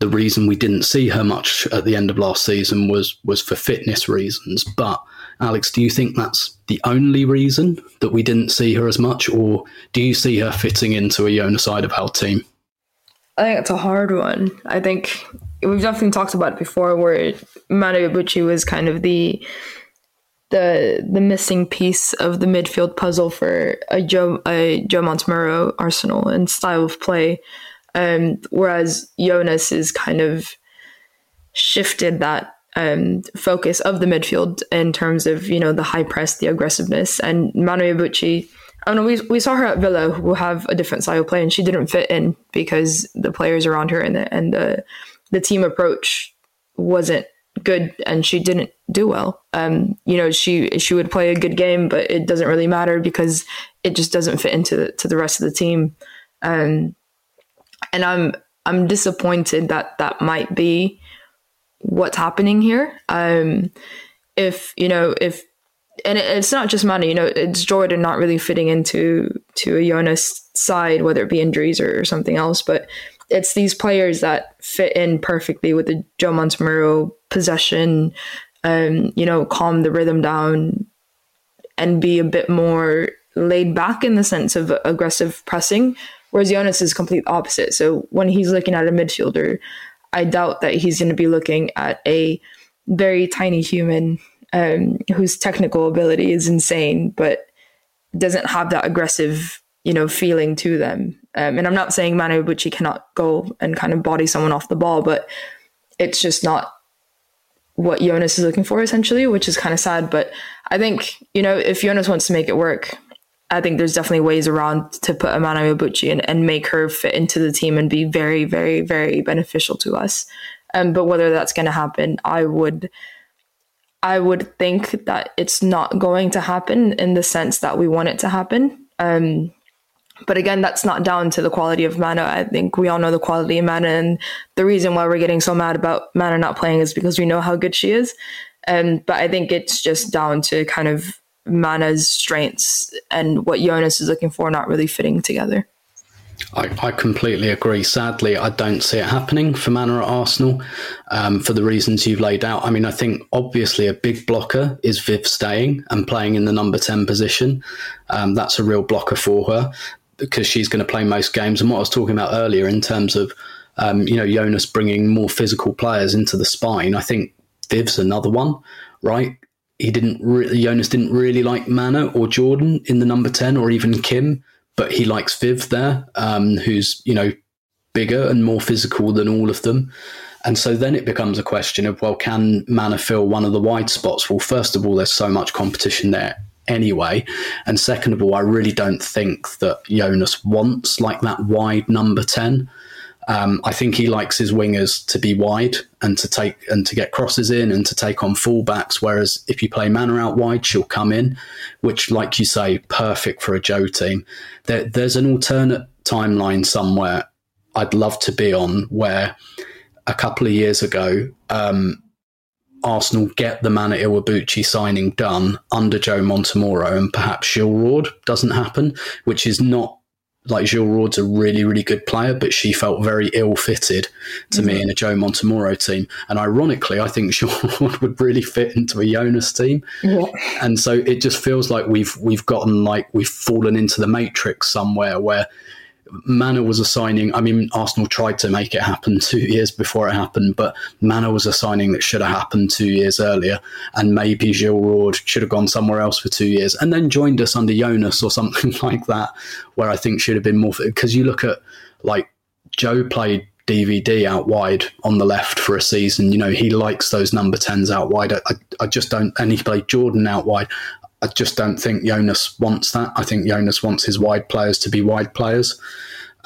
the reason we didn't see her much at the end of last season was was for fitness reasons. But Alex, do you think that's the only reason that we didn't see her as much, or do you see her fitting into a Jonas Eidevall team? I think it's a hard one. I think we've definitely talked about it before where Mana Iwabuchi was kind of the the the missing piece of the midfield puzzle for a Joe a Joe Montemurro Arsenal and style of play. Um, whereas Jonas is kind of shifted that um, focus of the midfield in terms of you know the high press, the aggressiveness, and Mana Iwabuchi. I know. We, we saw her at Villa, who have a different style of play, and she didn't fit in because the players around her and the and the the team approach wasn't good and she didn't do well. Um, you know, she she would play a good game, but it doesn't really matter because it just doesn't fit into the, to the rest of the team. Um, and I'm I'm disappointed that that might be what's happening here. Um, if you know if and it, it's not just money, you know, it's Jordan not really fitting into to a Jonas side, whether it be injuries or, or something else, but it's these players that fit in perfectly with the Joe Montemurro possession, um, you know, calm the rhythm down and be a bit more laid back in the sense of aggressive pressing. Whereas Jonas is complete opposite. So when he's looking at a midfielder, I doubt that he's going to be looking at a very tiny human um, whose technical ability is insane, but doesn't have that aggressive, you know, feeling to them. Um, and I'm not saying Mana Iwabuchi cannot go and kind of body someone off the ball, but it's just not what Jonas is looking for essentially, which is kind of sad. But I think, you know, if Jonas wants to make it work, I think there's definitely ways around to put a Mana Iwabuchi and, and make her fit into the team and be very, very, very beneficial to us. Um, but whether that's going to happen, I would, I would think that it's not going to happen in the sense that we want it to happen. Um, but again, that's not down to the quality of Mana. I think we all know the quality of Mana, and the reason why we're getting so mad about Mana not playing is because we know how good she is. Um, but I think it's just down to kind of Mana's strengths and what Jonas is looking for not really fitting together. I, I, completely agree. Sadly, I don't see it happening for Mana at Arsenal um, for the reasons you've laid out. I mean, I think obviously a big blocker is Viv staying and playing in the number 10 position. Um, that's a real blocker for her because she's going to play most games. And what I was talking about earlier in terms of, um, you know, Jonas bringing more physical players into the spine, I think Viv's another one, right? He didn't really, Jonas didn't really like Mana or Jordan in the number 10 or even Kim, but he likes Viv there, um, who's, you know, bigger and more physical than all of them. And so then it becomes a question of, well, can Mana fill one of the wide spots? Well, first of all, there's so much competition there anyway. And second of all, I really don't think that Jonas wants like that wide number 10. Um, I think he likes his wingers to be wide and to take and to get crosses in and to take on fullbacks. Whereas if you play Mana out wide, she'll come in, which, like you say, perfect for a Joe team. There, there's an alternate timeline somewhere I'd love to be on where a couple of years ago, um, Arsenal get the Mana Iwabuchi signing done under Joe Montemurro and perhaps Jill doesn't happen, which is not like Jill Roord's a really, really good player, but she felt very ill fitted to mm-hmm. me in a Joe Montemurro team. And ironically, I think *laughs* Jill Roord would really fit into a Jonas team. Yeah. And so it just feels like we've we've gotten like we've fallen into the matrix somewhere where Mana was a signing. I mean, Arsenal tried to make it happen *laughs* two years before it happened, but Mana was a signing that should have happened two years earlier. And maybe Jill Roord should have gone somewhere else for two years and then joined us under Jonas or *laughs* something like that, where I think should have been more. Because you look at like Joe played DVD out wide on the left for a season. You know, he likes those number 10s out wide. I, I, just don't, and he played Jordan out wide. I just don't think Jonas wants that. I think Jonas wants his wide players to be wide players,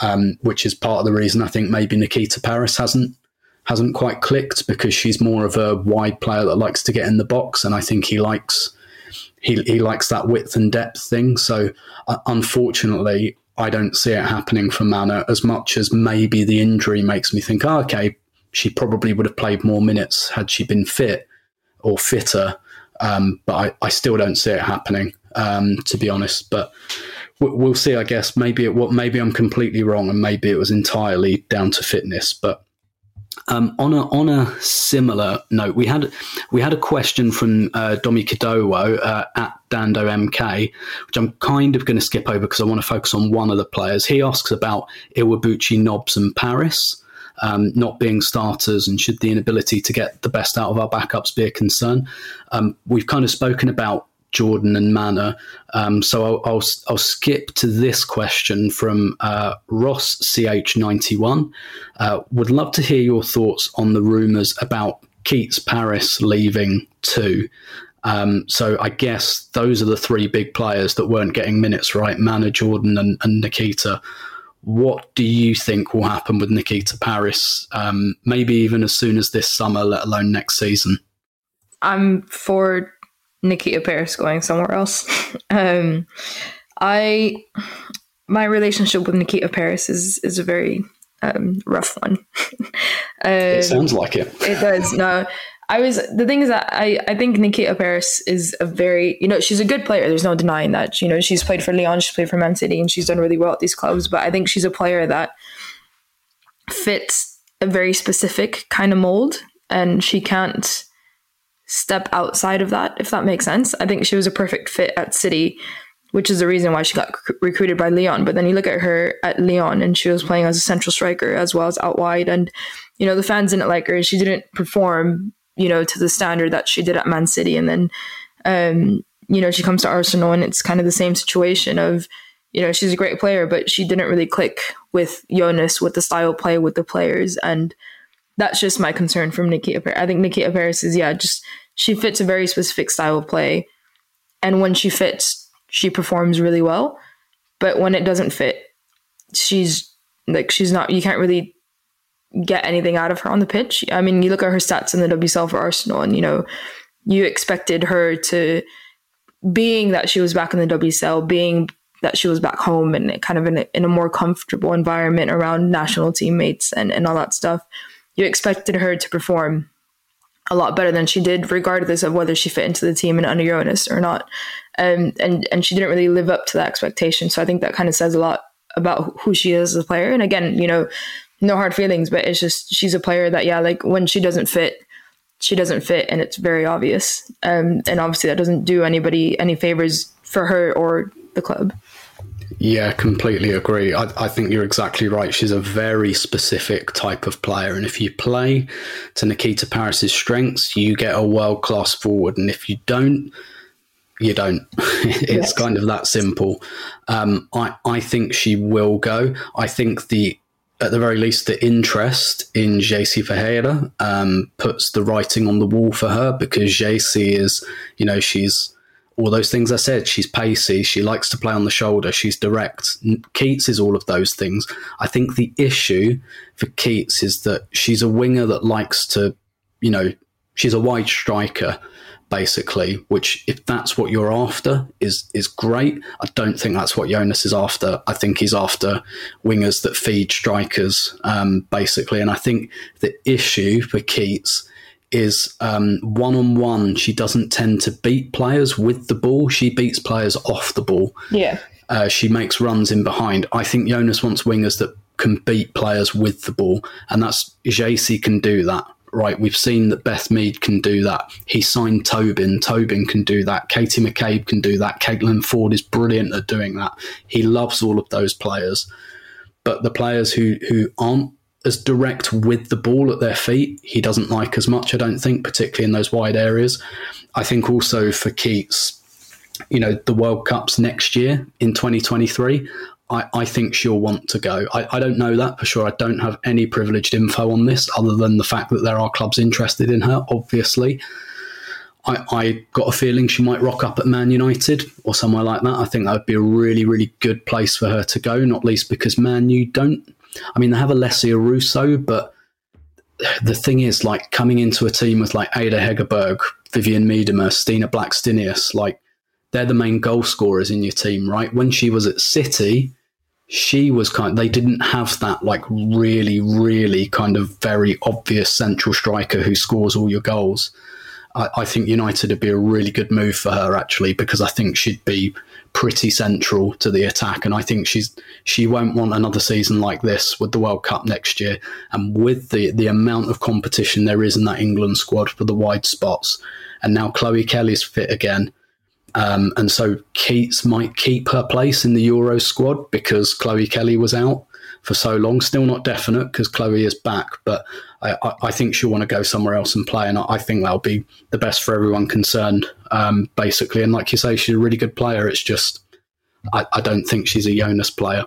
um, which is part of the reason I think maybe Nikita Parris hasn't hasn't quite clicked because she's more of a wide player that likes to get in the box, and I think he likes he he likes that width and depth thing. So uh, unfortunately, I don't see it happening for Mana as much as maybe the injury makes me think, oh, okay, she probably would have played more minutes had she been fit or fitter. Um, but I, I, still don't see it happening, um, to be honest. But we'll see. I guess maybe it, what maybe I'm completely wrong, and maybe it was entirely down to fitness. But um, on a on a similar note, we had we had a question from uh, Domi Kidowo uh, at Dando MK, which I'm kind of going to skip over because I want to focus on one of the players. He asks about Iwabuchi, Nobbs, and Parris um, not being starters and should the inability to get the best out of our backups be a concern. Um, we've kind of spoken about Jordan and Mana. Um, so I'll, I'll, I'll, skip to this question from uh, Ross CH91. Uh, would love to hear your thoughts on the rumours about Keats Parris leaving too. Um, so I guess those are the three big players that weren't getting minutes right: Mana, Jordan, and, and Nikita. What do you think will happen with Nikita Parris? Um, maybe even as soon as this summer, let alone next season. I'm for Nikita Parris going somewhere else. *laughs* um, I my relationship with Nikita Parris is is a very um, rough one. *laughs* um, it sounds like it. it does. No, I was the thing is that I I think Nikita Parris is a very you know she's a good player. There's no denying that. You know she's played for Lyon, she's played for Man City, and she's done really well at these clubs. But I think she's a player that fits a very specific kind of mold, and she can't step outside of that. If that makes sense, I think she was a perfect fit at City which is the reason why she got recruited by Lyon. But then you look at her at Lyon, and she was playing as a central striker as well as out wide, and you know the fans didn't like her. She didn't perform, you know, to the standard that she did at Man City, and then, um, you know, she comes to Arsenal, and it's kind of the same situation of, you know, she's a great player, but she didn't really click with Jonas, with the style play, with the players, and that's just my concern from Nikita. Parris. I think Nikita Parris is yeah, just she fits a very specific style of play, and when she fits she performs really well. But when it doesn't fit, she's like she's not you can't really get anything out of her on the pitch. I mean, you look at her stats in the WSL for Arsenal and you know, you expected her to being that she was back in the WSL, being that she was back home and kind of in a, in a more comfortable environment around national teammates and, and all that stuff. You expected her to perform a lot better than she did, regardless of whether she fit into the team and under Jonas or not. Um, and and she didn't really live up to that expectation. So I think that kind of says a lot about who she is as a player. And again, you know, no hard feelings, but it's just she's a player that yeah, like when she doesn't fit, she doesn't fit, and it's very obvious. Um, and obviously that doesn't do anybody any favors for her or the club. Yeah, completely agree. I, I, think you're exactly right. She's a very specific type of player. And if you play to Nikita Parris's strengths, you get a world class forward. And if you don't, you don't. *laughs* it's yes. kind of that simple. Um, I, I think she will go. I think the at the very least, the interest in Geyse Ferreira um, puts the writing on the wall for her because Geyse is, you know, she's all those things I said. She's pacey. She likes to play on the shoulder. She's direct. Keats is all of those things. I think the issue for Keats is that she's a winger that likes to, you know, she's a wide striker basically which if that's what you're after is is great i don't think that's what jonas is after i think he's after wingers that feed strikers um, basically and i think the issue for keats is one on one. She doesn't tend to beat players with the ball. She beats players off the ball. Yeah. Uh, she makes runs in behind. I think Jonas wants wingers that can beat players with the ball, and that's Geyse can do that. Right, we've seen that Beth Mead can do that. He signed Tobin. Tobin can do that. Katie McCabe can do that. Caitlin Foord is brilliant at doing that. He loves all of those players. But the players who who aren't as direct with the ball at their feet. He doesn't like as much, I don't think, particularly in those wide areas. I think also for Keats, you know, the World Cup's next year in 2023. I, I think she'll want to go. I, I don't know that for sure. I don't have any privileged info on this other than the fact that there are clubs interested in her, obviously. I, I, got a feeling she might rock up at Man United or somewhere like that. I think that would be a really, really good place for her to go, not least because Man U don't I mean, they have Alessia Russo, but the thing is, like coming into a team with like Ada Hegerberg, Vivianne Miedema, Stina Blackstenius, like they're the main goal scorers in your team, right? When she was at City, she was kind they didn't have that like really, really kind of very obvious central striker who scores all your goals. I, I think United would be a really good move for her actually, because I think she'd be pretty central to the attack, and I think she's she won't want another season like this with the World Cup next year, and with the the amount of competition there is in that England squad for the wide spots, and now Chloe Kelly's fit again. Um, and so Keats might keep her place in the Euro squad because Chloe Kelly was out for so long. Still not definite because Chloe is back, but I, I, think she'll want to go somewhere else and play, and I think that'll be the best for everyone concerned, um, basically. And like you say, she's a really good player. It's just I, I don't think she's a Jonas player.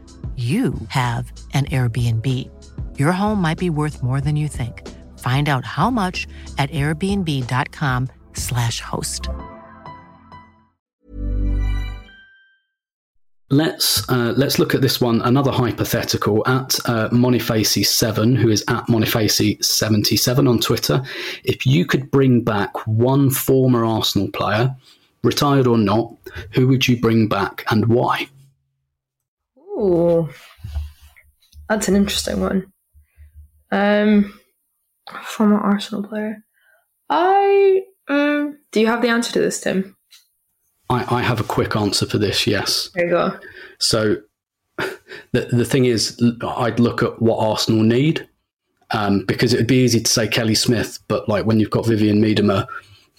you have an Airbnb. Your home might be worth more than you think. Find out how much at airbnb.com/slash host. Let's uh, let's look at this one. Another hypothetical at uh, Monifacy7, who is at Monifacy77 on Twitter. If you could bring back one former Arsenal player, retired or not, who would you bring back and why? Ooh, that's an interesting one. Um, former Arsenal player. I um, do you have the answer to this, Tim? I, I have a quick answer for this. Yes. There you go. So *laughs* the the thing is, I'd look at what Arsenal need um, because it would be easy to say Kelly Smith, but like when you've got Vivianne Miedema,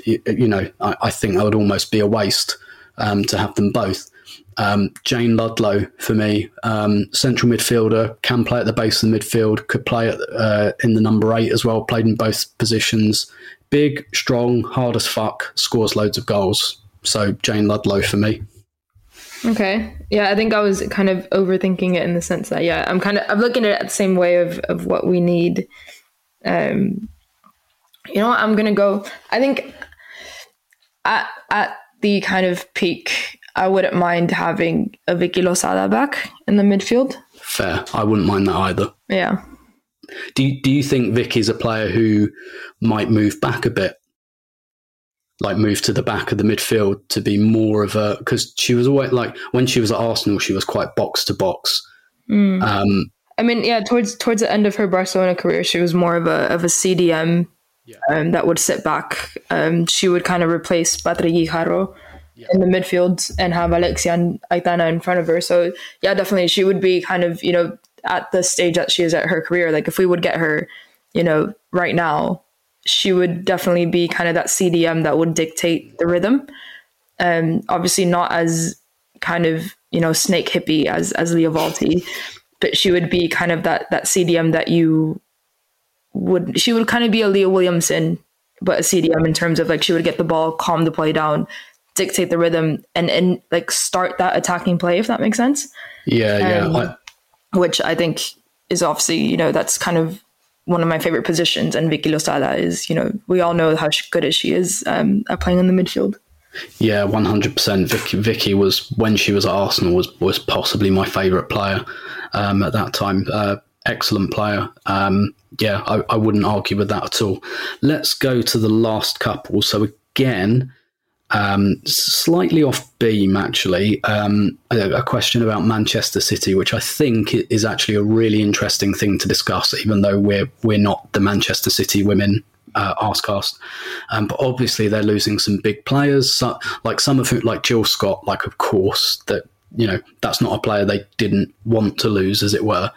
you, you know, I, I, think that would almost be a waste um, to have them both. Um, Jayne Ludlow for me, um, central midfielder, can play at the base of the midfield, could play at, uh, in the number eight as well, played in both positions. Big, strong, hard as fuck, scores loads of goals. So Jayne Ludlow for me. Okay. Yeah, I think I was kind of overthinking it in the sense that yeah, I'm kind of I'm looking at it the same way of of what we need. Um you know what, I'm gonna go I think at at the kind of peak I wouldn't mind having a Vicky Losada back in the midfield. Fair. I wouldn't mind that either. Yeah. Do you, do you think Vicky's a player who might move back a bit? Like move to the back of the midfield to be more of a because she was always like when she was at Arsenal she was quite box to box. Mm. Um, I mean, yeah, towards towards the end of her Barcelona career, she was more of a of a CDM yeah. um, that would sit back. Um, she would kind of replace Patri Guijarro yeah. in the midfield and have Alexia and Aitana in front of her. So yeah, definitely she would be kind of, you know, at the stage that she is at her career. Like if we would get her, you know, right now, she would definitely be kind of that CDM that would dictate the rhythm. Um, obviously not as kind of, you know, snake hippie as as Lia Wälti, but she would be kind of that that CDM that you would she would kind of be a Leah Williamson, but a CDM in terms of like she would get the ball, calm the play down, dictate the rhythm and and like start that attacking play if that makes sense. Yeah um, yeah I, which i think is obviously you know that's kind of one of my favorite positions and vicky losada is you know we all know how good as she is um, at playing in the midfield. Yeah 100% vicky, vicky was when she was at arsenal was was possibly my favorite player um, at that time. Uh, excellent player. Um, yeah I, I wouldn't argue with that at all. Let's go to the last couple. So again um, slightly off beam, actually, um, a, a, question about Manchester City, which I think is actually a really interesting thing to discuss, even though we're we're not the Manchester City women uh, Arsecast. Um, but obviously, they're losing some big players, so, like some of whom, like Jill Scott, like of course that you know that's not a player they didn't want to lose, as it were.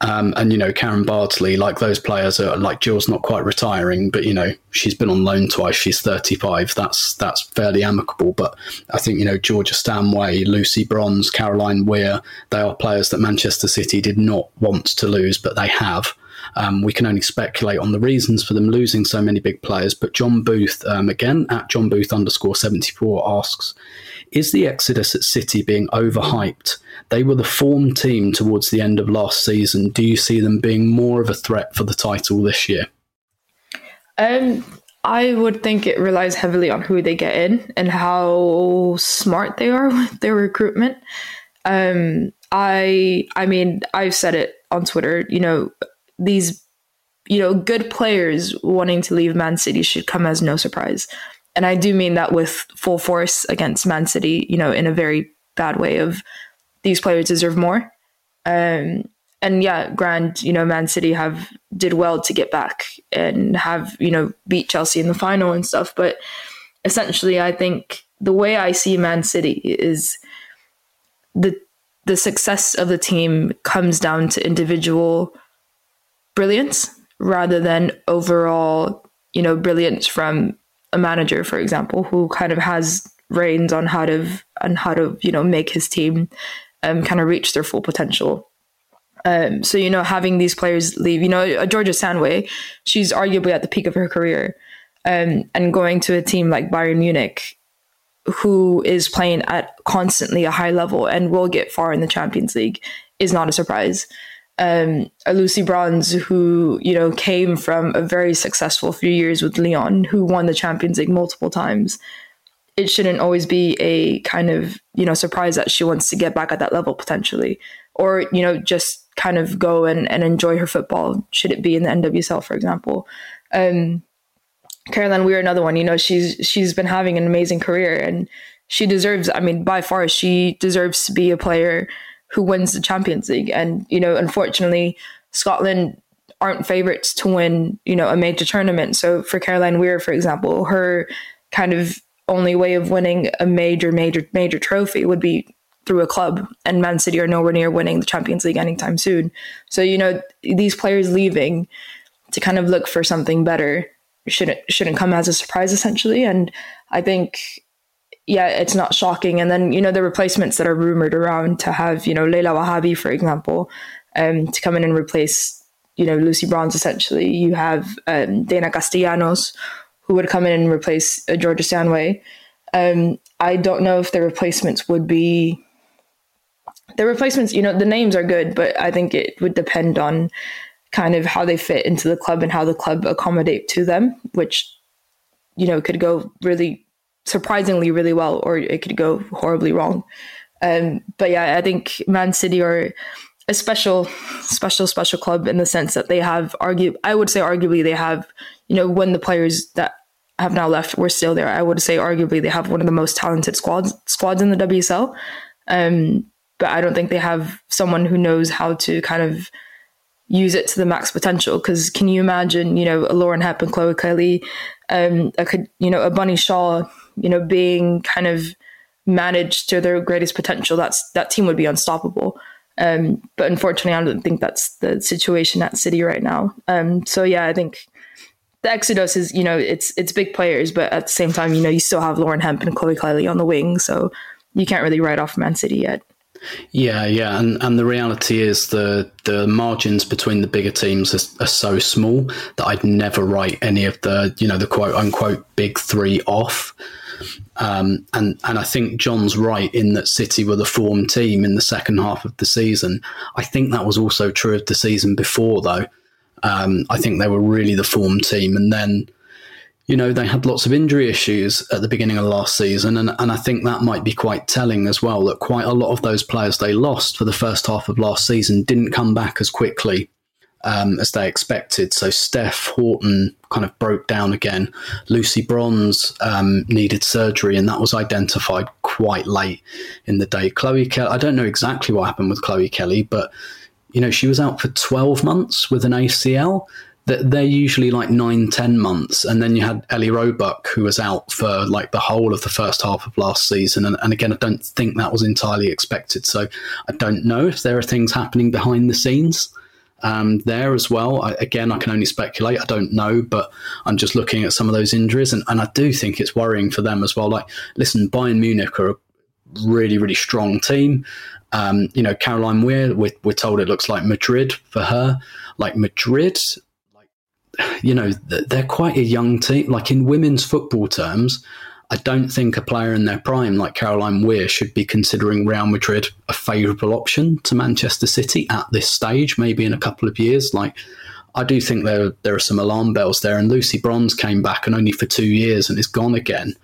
Um, and you know Karen Bardsley, like those players are like Jill's not quite retiring, but you know she's been on loan twice. She's thirty five. That's that's fairly amicable. But I think you know Georgia Stanway, Lucy Bronze, Caroline Weir, they are players that Manchester City did not want to lose, but they have. Um, we can only speculate on the reasons for them losing so many big players. But John Booth, um, again at John Booth underscore seventy four, asks: Is the exodus at City being overhyped? They were the form team towards the end of last season. Do you see them being more of a threat for the title this year? Um, I would think it relies heavily on who they get in and how smart they are *laughs* with their recruitment. Um, I, I mean, I've said it on Twitter. You know, these you know, good players wanting to leave Man City should come as no surprise. And I do mean that with full force against Man City, you know, in a very bad way of these players deserve more. Um, and yeah, grand, you know, Man City have did well to get back and have, you know, beat Chelsea in the final and stuff. But essentially, I think the way I see Man City is the the success of the team comes down to individual brilliance rather than overall, you know, brilliance from a manager, for example, who kind of has reins on how to on how to you know make his team um, kind of reach their full potential. Um, so you know, having these players leave, you know, Georgia Stanway, she's arguably at the peak of her career, um, and going to a team like Bayern Munich, who is playing at constantly a high level and will get far in the Champions League, is not a surprise um, a Lucy Bronze who you know came from a very successful few years with Lyon, who won the Champions League multiple times. It shouldn't always be a kind of you know surprise that she wants to get back at that level potentially, or you know just kind of go and, and enjoy her football. Should it be in the NWSL, for example? Um, Caroline Weir, another one. You know, she's she's been having an amazing career, and she deserves. I mean, by far, she deserves to be a player who wins the Champions League. And, you know, unfortunately, Scotland aren't favorites to win, you know, a major tournament. So for Caroline Weir, for example, her kind of only way of winning a major, major, major trophy would be through a club. And Man City are nowhere near winning the Champions League anytime soon. So, you know, these players leaving to kind of look for something better shouldn't shouldn't come as a surprise essentially. And I think yeah, it's not shocking. And then, you know, the replacements that are rumored around to have, you know, Leila Ouahabi, for example, um, to come in and replace, you know, Lucy Bronze, essentially. You have um, Deyna Castellanos, who would come in and replace uh, Georgia Stanway. Um, I don't know if the replacements would be. The replacements, you know, the names are good, but I think it would depend on kind of how they fit into the club and how the club accommodate to them, which, you know, could go really surprisingly really well, or it could go horribly wrong. Um, but yeah, I think Man City are a special, special, special club in the sense that they have argue. I would say arguably they have, you know, when the players that have now left were still there. I would say arguably they have one of the most talented squads squads in the WSL. Um, but I don't think they have someone who knows how to kind of use it to the max potential. Because can you imagine, you know, a Lauren Hemp and Chloe Kelly, um, a, you know, a Bunny Shaw you know, being kind of managed to their greatest potential, that's that team would be unstoppable. Um, but unfortunately, I don't think that's the situation at City right now. Um, so yeah, I think the Exodus is, you know, it's it's big players, but at the same time, you know, you still have Lauren Hemp and Chloe Kelly on the wing, so you can't really write off Man City yet. Yeah, yeah, and and the reality is the the margins between the bigger teams are, so small that I'd never write any of the you know the quote unquote big three off. Um, and and I think John's right in that City were the form team in the second half of the season. I think that was also true of the season before, though. Um, I think they were really the form team, and then you know they had lots of injury issues at the beginning of last season, and and I think that might be quite telling as well. That quite a lot of those players they lost for the first half of last season didn't come back as quickly um, as they expected. So Steph Houghton kind of broke down again. Lucy Bronze um, needed surgery, and that was identified quite late in the day. Chloe Kelly, I don't know exactly what happened with Chloe Kelly, but you know she was out for 12 months with an ACL. They're usually like nine, ten months. And then you had Ellie Roebuck, who was out for like the whole of the first half of last season. And, and again, I don't think that was entirely expected. So I don't know if there are things happening behind the scenes um, there as well. I, again, I can only speculate. I don't know, but I'm just looking at some of those injuries, and, and I do think it's worrying for them as well. Like, listen, Bayern Munich are a really, really strong team. Um, you know, Caroline Weir, we're, we're told it looks like Madrid for her. Like Madrid, like *sighs* you know, they're quite a young team. Like in women's football terms, I don't think a player in their prime like Caroline Weir should be considering Real Madrid a favourable option to Manchester City at this stage, maybe in a couple of years. Like, I do think there there are some alarm bells there. And Lucy Bronze came back and only for two years and is gone again.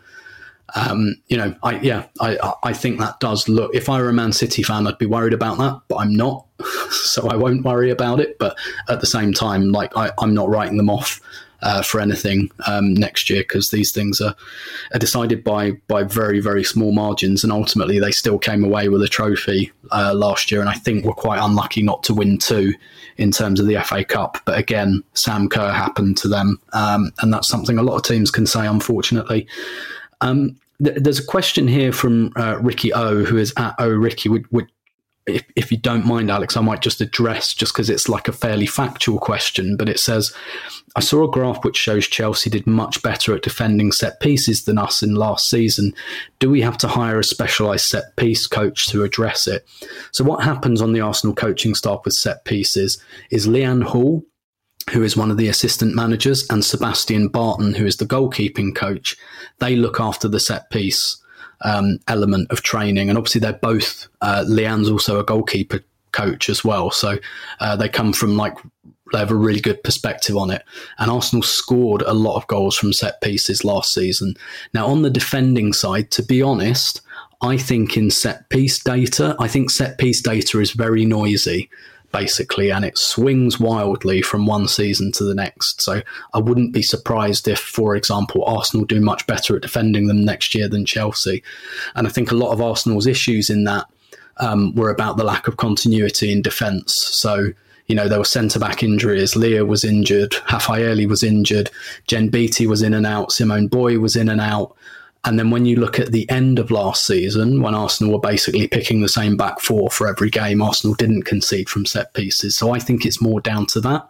Um, you know, I yeah, I I think that does look. If I were a Man City fan, I'd be worried about that, but I'm not. *laughs* so I won't worry about it. But at the same time, like I, I'm not writing them off uh, for anything um, next year because these things are, are decided by by very very small margins, and ultimately they still came away with a trophy uh, last year, and I think were quite unlucky not to win two in terms of the FA Cup. But again, Sam Kerr happened to them, um, and that's something a lot of teams can say, unfortunately. Um, there's a question here from uh, Ricky O, who is at O Ricky, which, if, if you don't mind, Alex, I might just address just because it's like a fairly factual question. But it says, I saw a graph which shows Chelsea did much better at defending set pieces than us in last season. Do we have to hire a specialised set piece coach to address it? So, what happens on the Arsenal coaching staff with set pieces is Leanne Hall, who is one of the assistant managers, and Sebastian Barton, who is the goalkeeping coach, they look after the set piece um, element of training. And obviously, they're both, uh, Leanne's also a goalkeeper coach as well. So uh, they come from like, they have a really good perspective on it. And Arsenal scored a lot of goals from set pieces last season. Now, on the defending side, to be honest, I think in set piece data, I think set piece data is very noisy basically, and it swings wildly from one season to the next. So I wouldn't be surprised if, for example, Arsenal do much better at defending them next year than Chelsea. And I think a lot of Arsenal's issues in that um, were about the lack of continuity in defence. So you know, there were centre back injuries. Leah was injured. Rafaelle was injured. Jen Beattie was in and out. Simone Boye was in and out. And then when you look at the end of last season, when Arsenal were basically picking the same back four for every game, Arsenal didn't concede from set pieces. So I think it's more down to that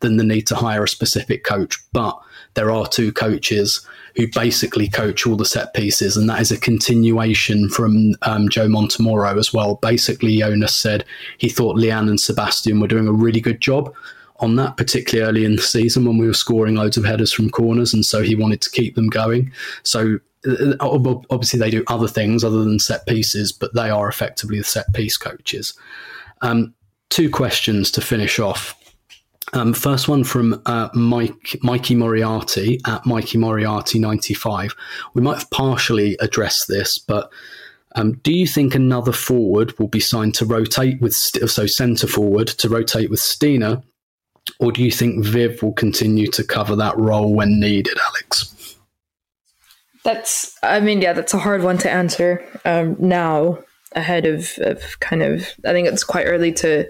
than the need to hire a specific coach. But there are two coaches who basically coach all the set pieces, and that is a continuation from um, Joe Montemurro as well. Basically, Jonas said he thought Leanne and Sebastian were doing a really good job on that, particularly early in the season when we were scoring loads of headers from corners, and so he wanted to keep them going. So obviously they do other things other than set pieces, but they are effectively the set piece coaches. Um, two questions to finish off. Um, first one from uh, Mike Mikey Moriarty at Mikey Moriarty ninety five. We might have partially addressed this, but um, do you think another forward will be signed to rotate with so centre forward to rotate with Stina, or do you think Viv will continue to cover that role when needed, Alex? That's, I mean, yeah, that's a hard one to answer um, now ahead of, of kind of, I think it's quite early to,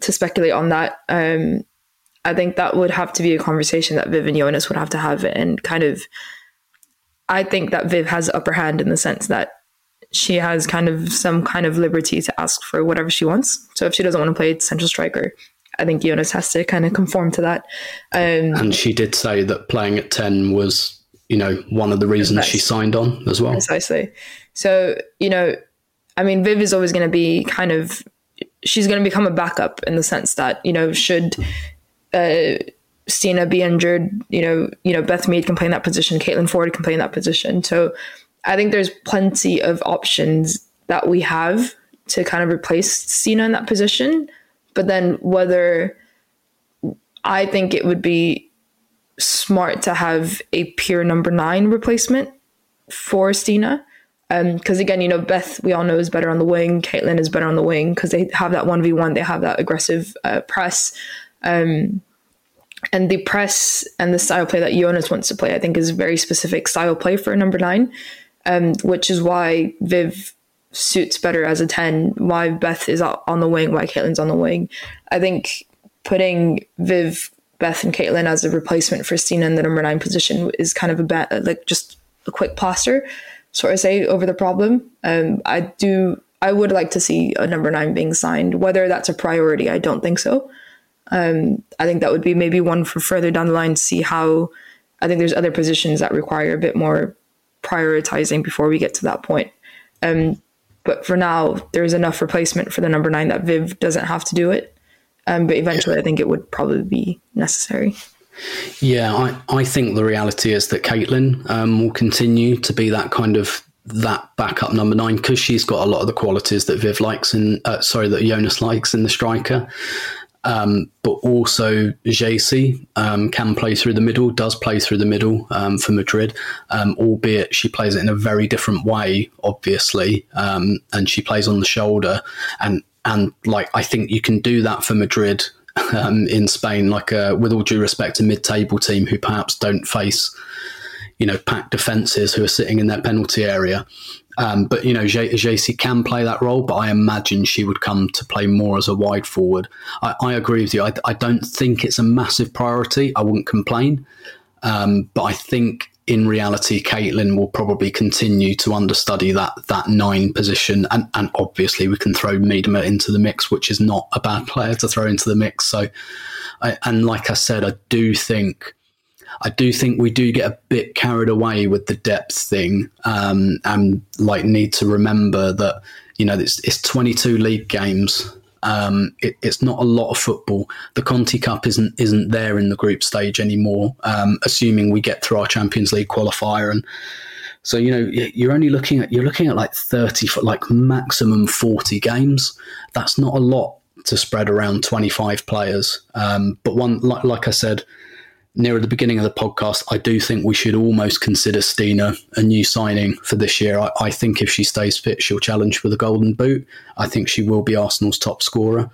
to speculate on that. Um, I think that would have to be a conversation that Viv and Jonas would have to have and kind of, I think that Viv has upper hand in the sense that she has kind of some kind of liberty to ask for whatever she wants. So if she doesn't want to play central striker, I think Jonas has to kind of conform to that. Um, and she did say that playing at 10 was you know, one of the reasons she signed on as well. Precisely. So, you know, I mean, Viv is always going to be kind of, she's going to become a backup in the sense that, you know, should uh, Stina be injured, you know, you know, Beth Mead can play in that position, Caitlin Foord can play in that position. So I think there's plenty of options that we have to kind of replace Stina in that position. But then whether I think it would be smart to have a pure number nine replacement for Stina. Because um, again, you know, Beth, we all know is better on the wing. Caitlin is better on the wing because they have that 1v1, they have that aggressive uh, press. Um, and the press and the style play that Jonas wants to play, I think, is very specific style play for a number nine, um, which is why Viv suits better as a 10, why Beth is on the wing, why Caitlin's on the wing. I think putting Viv Beth and Caitlin as a replacement for Stina in the number nine position is kind of a bad, like just a quick plaster, sort of say, over the problem. Um, I do, I would like to see a number nine being signed. Whether that's a priority, I don't think so. Um, I think that would be maybe one for further down the line to see how. I think there's other positions that require a bit more prioritizing before we get to that point. Um, but for now, there's enough replacement for the number nine that Viv doesn't have to do it. Um, but eventually, I think it would probably be necessary. Yeah, I, I think the reality is that Caitlin um, will continue to be that kind of that backup number nine because she's got a lot of the qualities that Viv likes in uh, sorry that Jonas likes in the striker. Um, but also Geyse um, can play through the middle, does play through the middle um, for Madrid, um, albeit she plays it in a very different way, obviously, um, and she plays on the shoulder. And and like I think you can do that for Madrid *laughs* um, in Spain. Like uh, with all due respect, a mid-table team who perhaps don't face you know packed defenses who are sitting in their penalty area. Um, but you know, Geyse can play that role, but I imagine she would come to play more as a wide forward. I, I agree with you. I, I, don't think it's a massive priority. I wouldn't complain, um, but I think in reality, Caitlin will probably continue to understudy that that nine position, and and obviously we can throw Miedema into the mix, which is not a bad player to throw into the mix. So, I, and like I said, I do think I do think we do get a bit carried away with the depth thing, um, and like need to remember that you know it's, it's 22 league games. Um, it, it's not a lot of football. The Conti Cup isn't isn't there in the group stage anymore. Um, assuming we get through our Champions League qualifier, and so you know you're only looking at you're looking at like 30 for like maximum 40 games. That's not a lot to spread around 25 players. Um, but one like, like I said near the beginning of the podcast, I do think we should almost consider Stina a new signing for this year. I, I, think if she stays fit, she'll challenge for the Golden Boot. I think she will be Arsenal's top scorer.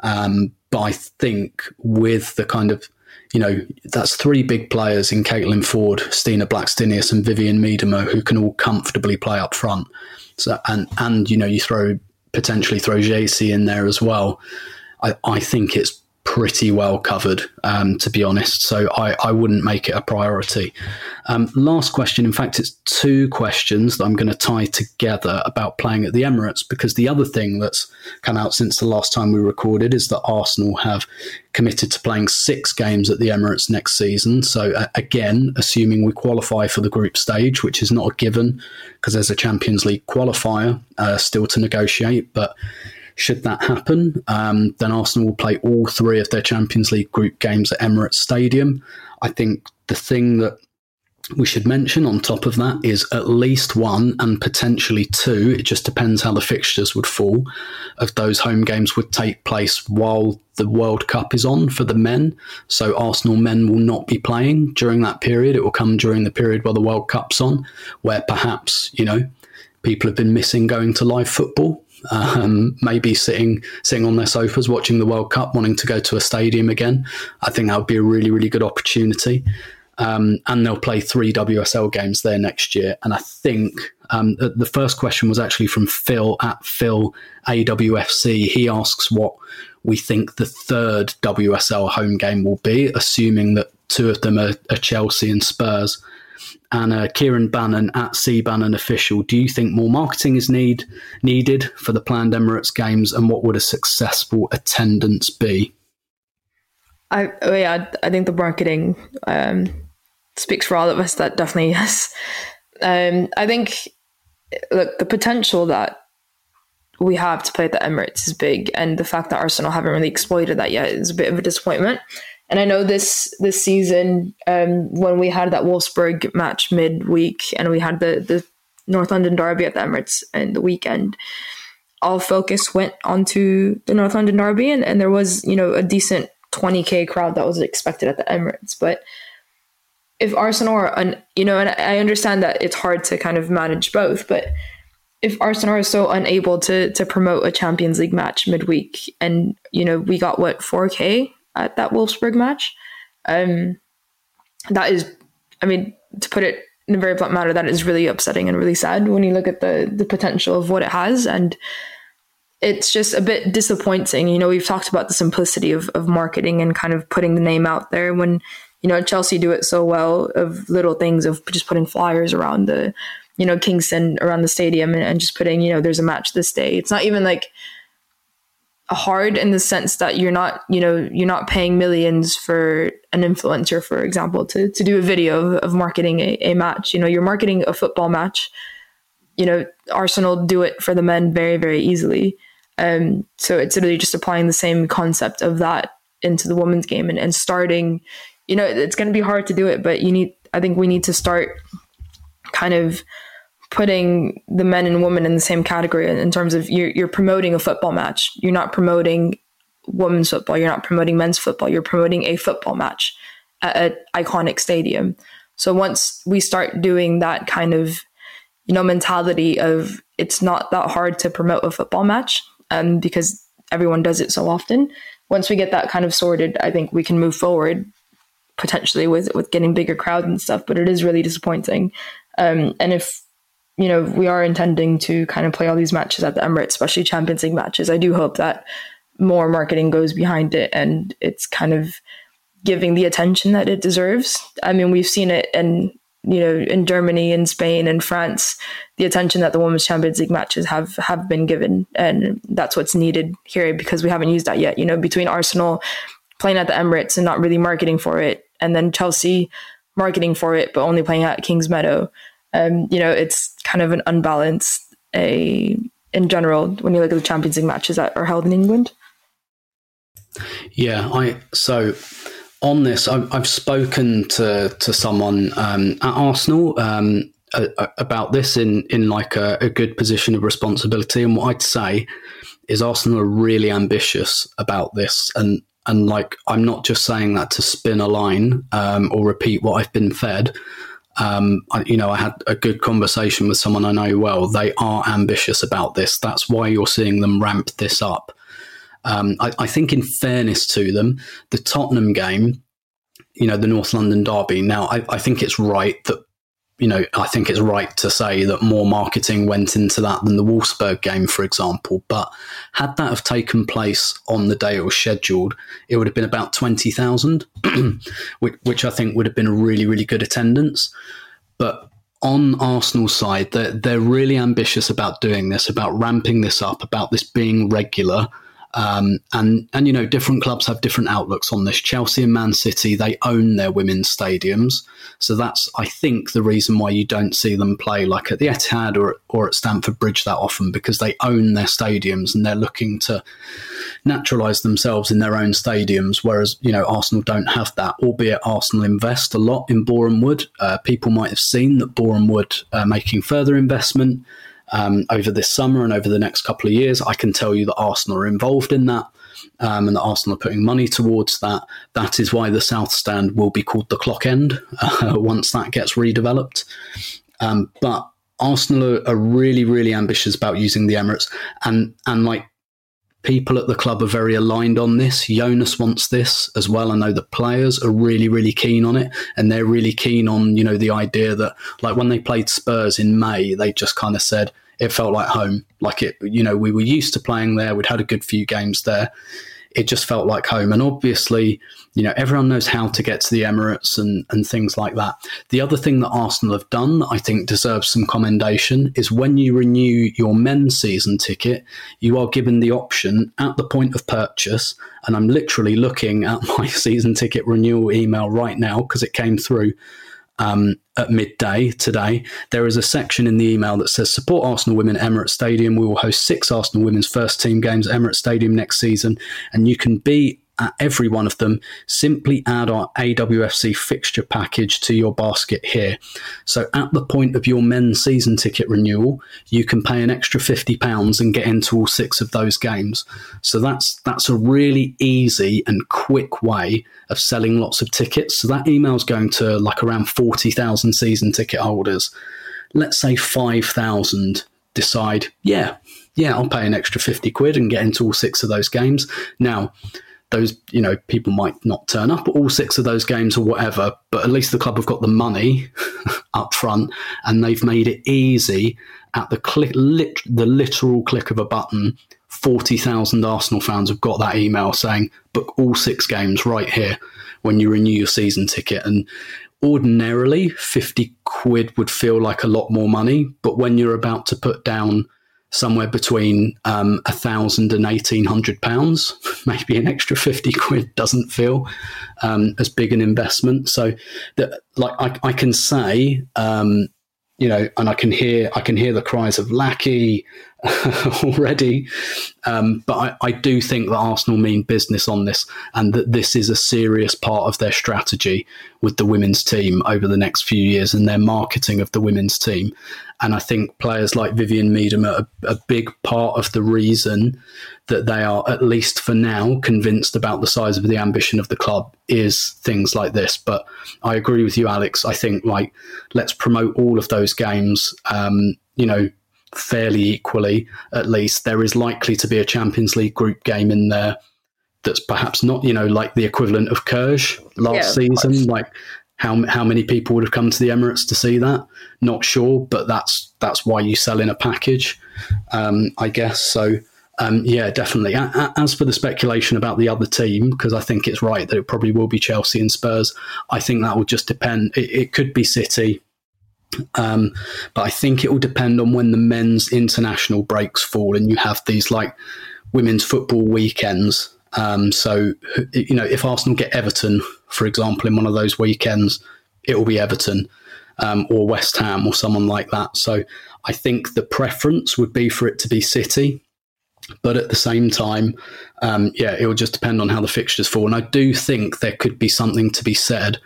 Um, but I think with the kind of, you know, that's three big players in Caitlin Foord, Stina Blackstenius, and Vivianne Miedema who can all comfortably play up front. So and and you know you throw potentially throw Geyse in there as well. I, I think it's pretty well covered, um, to be honest. So I, I wouldn't make it a priority. Um, last question. In fact, it's two questions that I'm going to tie together about playing at the Emirates because the other thing that's come out since the last time we recorded is that Arsenal have committed to playing six games at the Emirates next season. So uh, again, assuming we qualify for the group stage, which is not a given because there's a Champions League qualifier uh, still to negotiate, but should that happen, um, then Arsenal will play all three of their Champions League group games at Emirates Stadium. I think the thing that we should mention on top of that is at least one and potentially two, it just depends how the fixtures would fall, of those home games would take place while the World Cup is on for the men. So Arsenal men will not be playing during that period. It will come during the period while the World Cup's on, where perhaps, you know, people have been missing going to live football um, maybe sitting sitting on their sofas watching the World Cup, wanting to go to a stadium again. I think that would be a really really good opportunity. Um, and they'll play three WSL games there next year. And I think um, the first question was actually from Phil at Phil AWFC. He asks what we think the third WSL home game will be, assuming that two of them are, are Chelsea and Spurs and uh, Kieran Bannon at C Bannon official. Do you think more marketing is need needed for the planned Emirates games, and what would a successful attendance be? I oh yeah, I think the marketing um, speaks for all of us. That definitely *laughs* yes. Um, I think look the potential that we have to play at the Emirates is big, and the fact that Arsenal haven't really exploited that yet is a bit of a disappointment. And I know this this season, um, when we had that Wolfsburg match midweek, and we had the the North London derby at the Emirates in the weekend, all focus went onto the North London derby, and, and there was you know a decent 20k crowd that was expected at the Emirates, but if Arsenal are un, you know, and I understand that it's hard to kind of manage both, but if Arsenal is so unable to to promote a Champions League match midweek, and you know we got what 4k at that Wolfsburg match. Um, that is, I mean, to put it in a very blunt manner, that is really upsetting and really sad when you look at the the potential of what it has, and it's just a bit disappointing. You know, we've talked about the simplicity of of marketing and kind of putting the name out there when you know Chelsea do it so well of little things of just putting flyers around the you know Kingston around the stadium and, and just putting you know there's a match this day. It's not even like hard in the sense that you're not you know you're not paying millions for an influencer for example to, to do a video of, of marketing a, a, match. You know you're marketing a football match. You know arsenal do it for the men very very easily. Um, so it's really just applying the same concept of that into the women's game and, and starting you know it's going to be hard to do it but you need i think we need to start kind of putting the men and women in the same category in terms of you're, you're promoting a football match. You're not promoting women's football. You're not promoting men's football. You're promoting a football match at an iconic stadium. So once we start doing that kind of, you know, mentality of it's not that hard to promote a football match, um, because everyone does it so often. Once we get that kind of sorted, I think we can move forward potentially with with getting bigger crowds and stuff. But it is really disappointing. Um, and if you know we are intending to kind of play all these matches at the Emirates, especially Champions League matches, I do hope that more marketing goes behind it and it's kind of giving the attention that it deserves. I mean, we've seen it in you know in Germany and Spain in France, the attention that the Women's Champions League matches have have been given, and that's what's needed here because we haven't used that yet. You know, between Arsenal playing at the Emirates and not really marketing for it, and then Chelsea marketing for it but only playing at Kingsmeadow. Um, you know, it's kind of an unbalanced a in general when you look at the Champions League matches that are held in England. Yeah, I so on this, I've, I've spoken to to someone um, at Arsenal um, a, a, about this in in like a, a, good position of responsibility, and what I'd say is Arsenal are really ambitious about this, and and like I'm not just saying that to spin a line um, or repeat what I've been fed. Um, you know, I had a good conversation with someone I know well. They are ambitious about this. That's why you're seeing them ramp this up. Um, I, I, think, in fairness to them, the Tottenham game, you know, the North London derby. Now, I, I think it's right that you know, I think it's right to say that more marketing went into that than the Wolfsburg game, for example. But had that have taken place on the day it was scheduled, it would have been about 20,000, *clears throat* which, which I think would have been a really, really good attendance. But on Arsenal's side, they're, they're really ambitious about doing this, about ramping this up, about this being regular. Um, and and you know, different clubs have different outlooks on this. Chelsea and Man City they own their women's stadiums, so that's I think the reason why you don't see them play like at the Etihad or or at Stamford Bridge that often because they own their stadiums and they're looking to naturalise themselves in their own stadiums. Whereas you know Arsenal don't have that, albeit Arsenal invest a lot in Boreham Wood. Uh, people might have seen that Boreham Wood are making further investment um, over this summer and over the next couple of years. I can tell you that Arsenal are involved in that. Um, and that Arsenal are putting money towards that. That is why the South Stand will be called the Clock End uh, *laughs* once that gets redeveloped. Um, but Arsenal are, are, really, really ambitious about using the Emirates, and and like people at the club are very aligned on this. Jonas wants this as well. I know the players are really, really keen on it, and they're really keen on you know the idea that like when they played Spurs in May, they just kind of said it felt like home. Like it, you know, we were used to playing there. We'd had a good few games there. It just felt like home. And obviously, you know, everyone knows how to get to the Emirates and, and things like that. The other thing that Arsenal have done that I think deserves some commendation is when you renew your men's season ticket, you are given the option at the point of purchase. And I'm literally looking at *laughs* my season ticket renewal email right now because it came through um, at midday today. There is a section in the email that says support Arsenal women Emirates Stadium. We will host six Arsenal women's first team games at Emirates Stadium next season, and you can be at every one of them, simply add our AWFC fixture package to your basket here. So at the point of your men's season ticket renewal, you can pay an extra £50 and get into all six of those games. So that's that's a really easy and quick way of selling lots of tickets. So that email is going to like around 40,000 season ticket holders. Let's say 5,000 decide, yeah, yeah, I'll pay an extra 50 quid and get into all six of those games. Now, those you know people might not turn up all six of those games or whatever but at least the club have got the money *laughs* up front and they've made it easy at the click lit, the literal click of a button. 40,000 Arsenal fans have got that email saying book all six games right here when you renew your season ticket. And ordinarily 50 quid would feel like a lot more money but when you're about to put down somewhere between um, a thousand and eighteen hundred pounds. *laughs* Maybe an extra fifty quid doesn't feel um, as big an investment. So that, like, I, I can say, um, you know, and I can hear, I can hear the cries of lackey *laughs* already. Um, but I, I, do think that Arsenal mean business on this, and that this is a serious part of their strategy with the women's team over the next few years and their marketing of the women's team. And I think players like Vivianne Miedema are a big part of the reason that they are, at least for now, convinced about the size of the ambition of the club is things like this. But I agree with you, Alex. I think like let's promote all of those games. Um, you know, fairly equally, at least, there is likely to be a Champions League group game in there that's perhaps not, you know, like the equivalent of Cluj last yeah, season. Like how how many people would have come to the Emirates to see that? Not sure, but that's that's why you sell in a package, um, I guess. So. Um, yeah, definitely. As for the speculation about the other team, because I think it's right that it probably will be Chelsea and Spurs, I think that will just depend. It, it could be City, um, but I think it will depend on when the men's international breaks fall and you have these like women's football weekends. Um, so, you know, if Arsenal get Everton, for example, in one of those weekends, it will be Everton um, or West Ham or someone like that. So I think the preference would be for it to be City. But at the same time, um, yeah, it will just depend on how the fixtures fall. And I do think there could be something to be said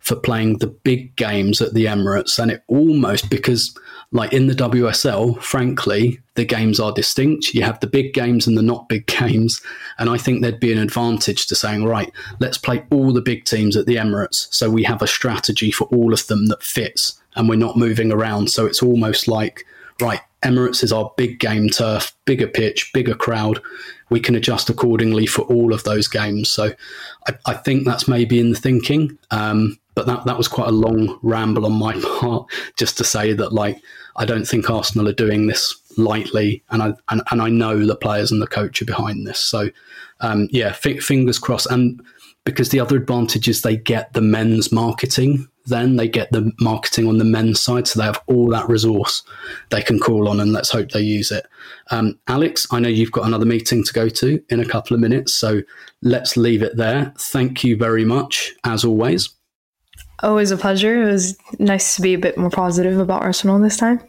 for playing the big games at the Emirates. And it almost, because like in the WSL, frankly, the games are distinct. You have the big games and the not big *laughs* games. And I think there'd be an advantage to saying, right, let's play all the big teams at the Emirates. So we have a strategy for all of them that fits and we're not moving around. So it's almost like, right, Emirates is our big game turf, bigger pitch, bigger crowd. We can adjust accordingly for all of those games. So I, I think that's maybe in the thinking. Um, but that, that was quite a long ramble on my *laughs* part just to say that, like, I don't think Arsenal are doing this lightly, and I and, and I know the players and the coach are behind this. So, um, yeah, f- fingers crossed. And because the other advantage is they get the men's marketing. Then they get the marketing on the men's side, so they have all that resource they can call on, and let's hope they use it. Um, Alex, I know you've got another meeting to go to in a couple of minutes, so let's leave it there. Thank you very much, as always. Always a pleasure. It was nice to be a bit more positive about Arsenal this time.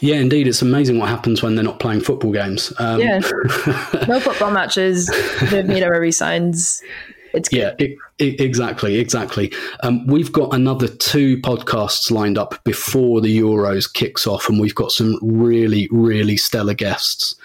Yeah, indeed. It's amazing what happens when they're not playing football games. Um, yeah. *laughs* no football matches. They've made our resigns. It's good. Yeah, it, it, exactly, exactly. Um, we've got another two podcasts lined up before the Euros kicks off, and we've got some really, really stellar guests,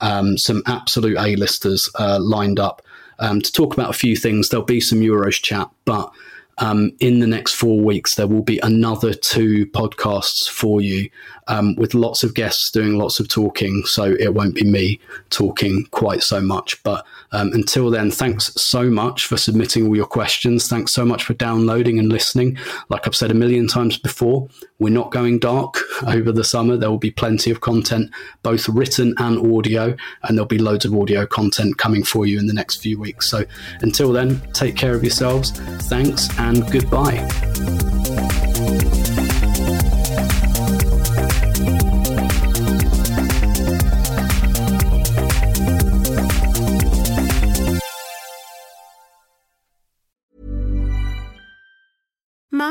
um, some absolute A-listers uh, lined up um, to talk about a few things. There'll be some Euros chat, but um, in the next four weeks, there will be another two podcasts for you um, with lots of guests doing lots of talking. So it won't be me talking quite so much. But um, until then, thanks so much for submitting all your questions. Thanks so much for downloading and listening. Like I've said a million times before, we're not going dark *laughs* over the summer. There will be plenty of content, both written and audio, and there'll be loads of audio content coming for you in the next few weeks. So until then, take care of yourselves. Thanks and goodbye.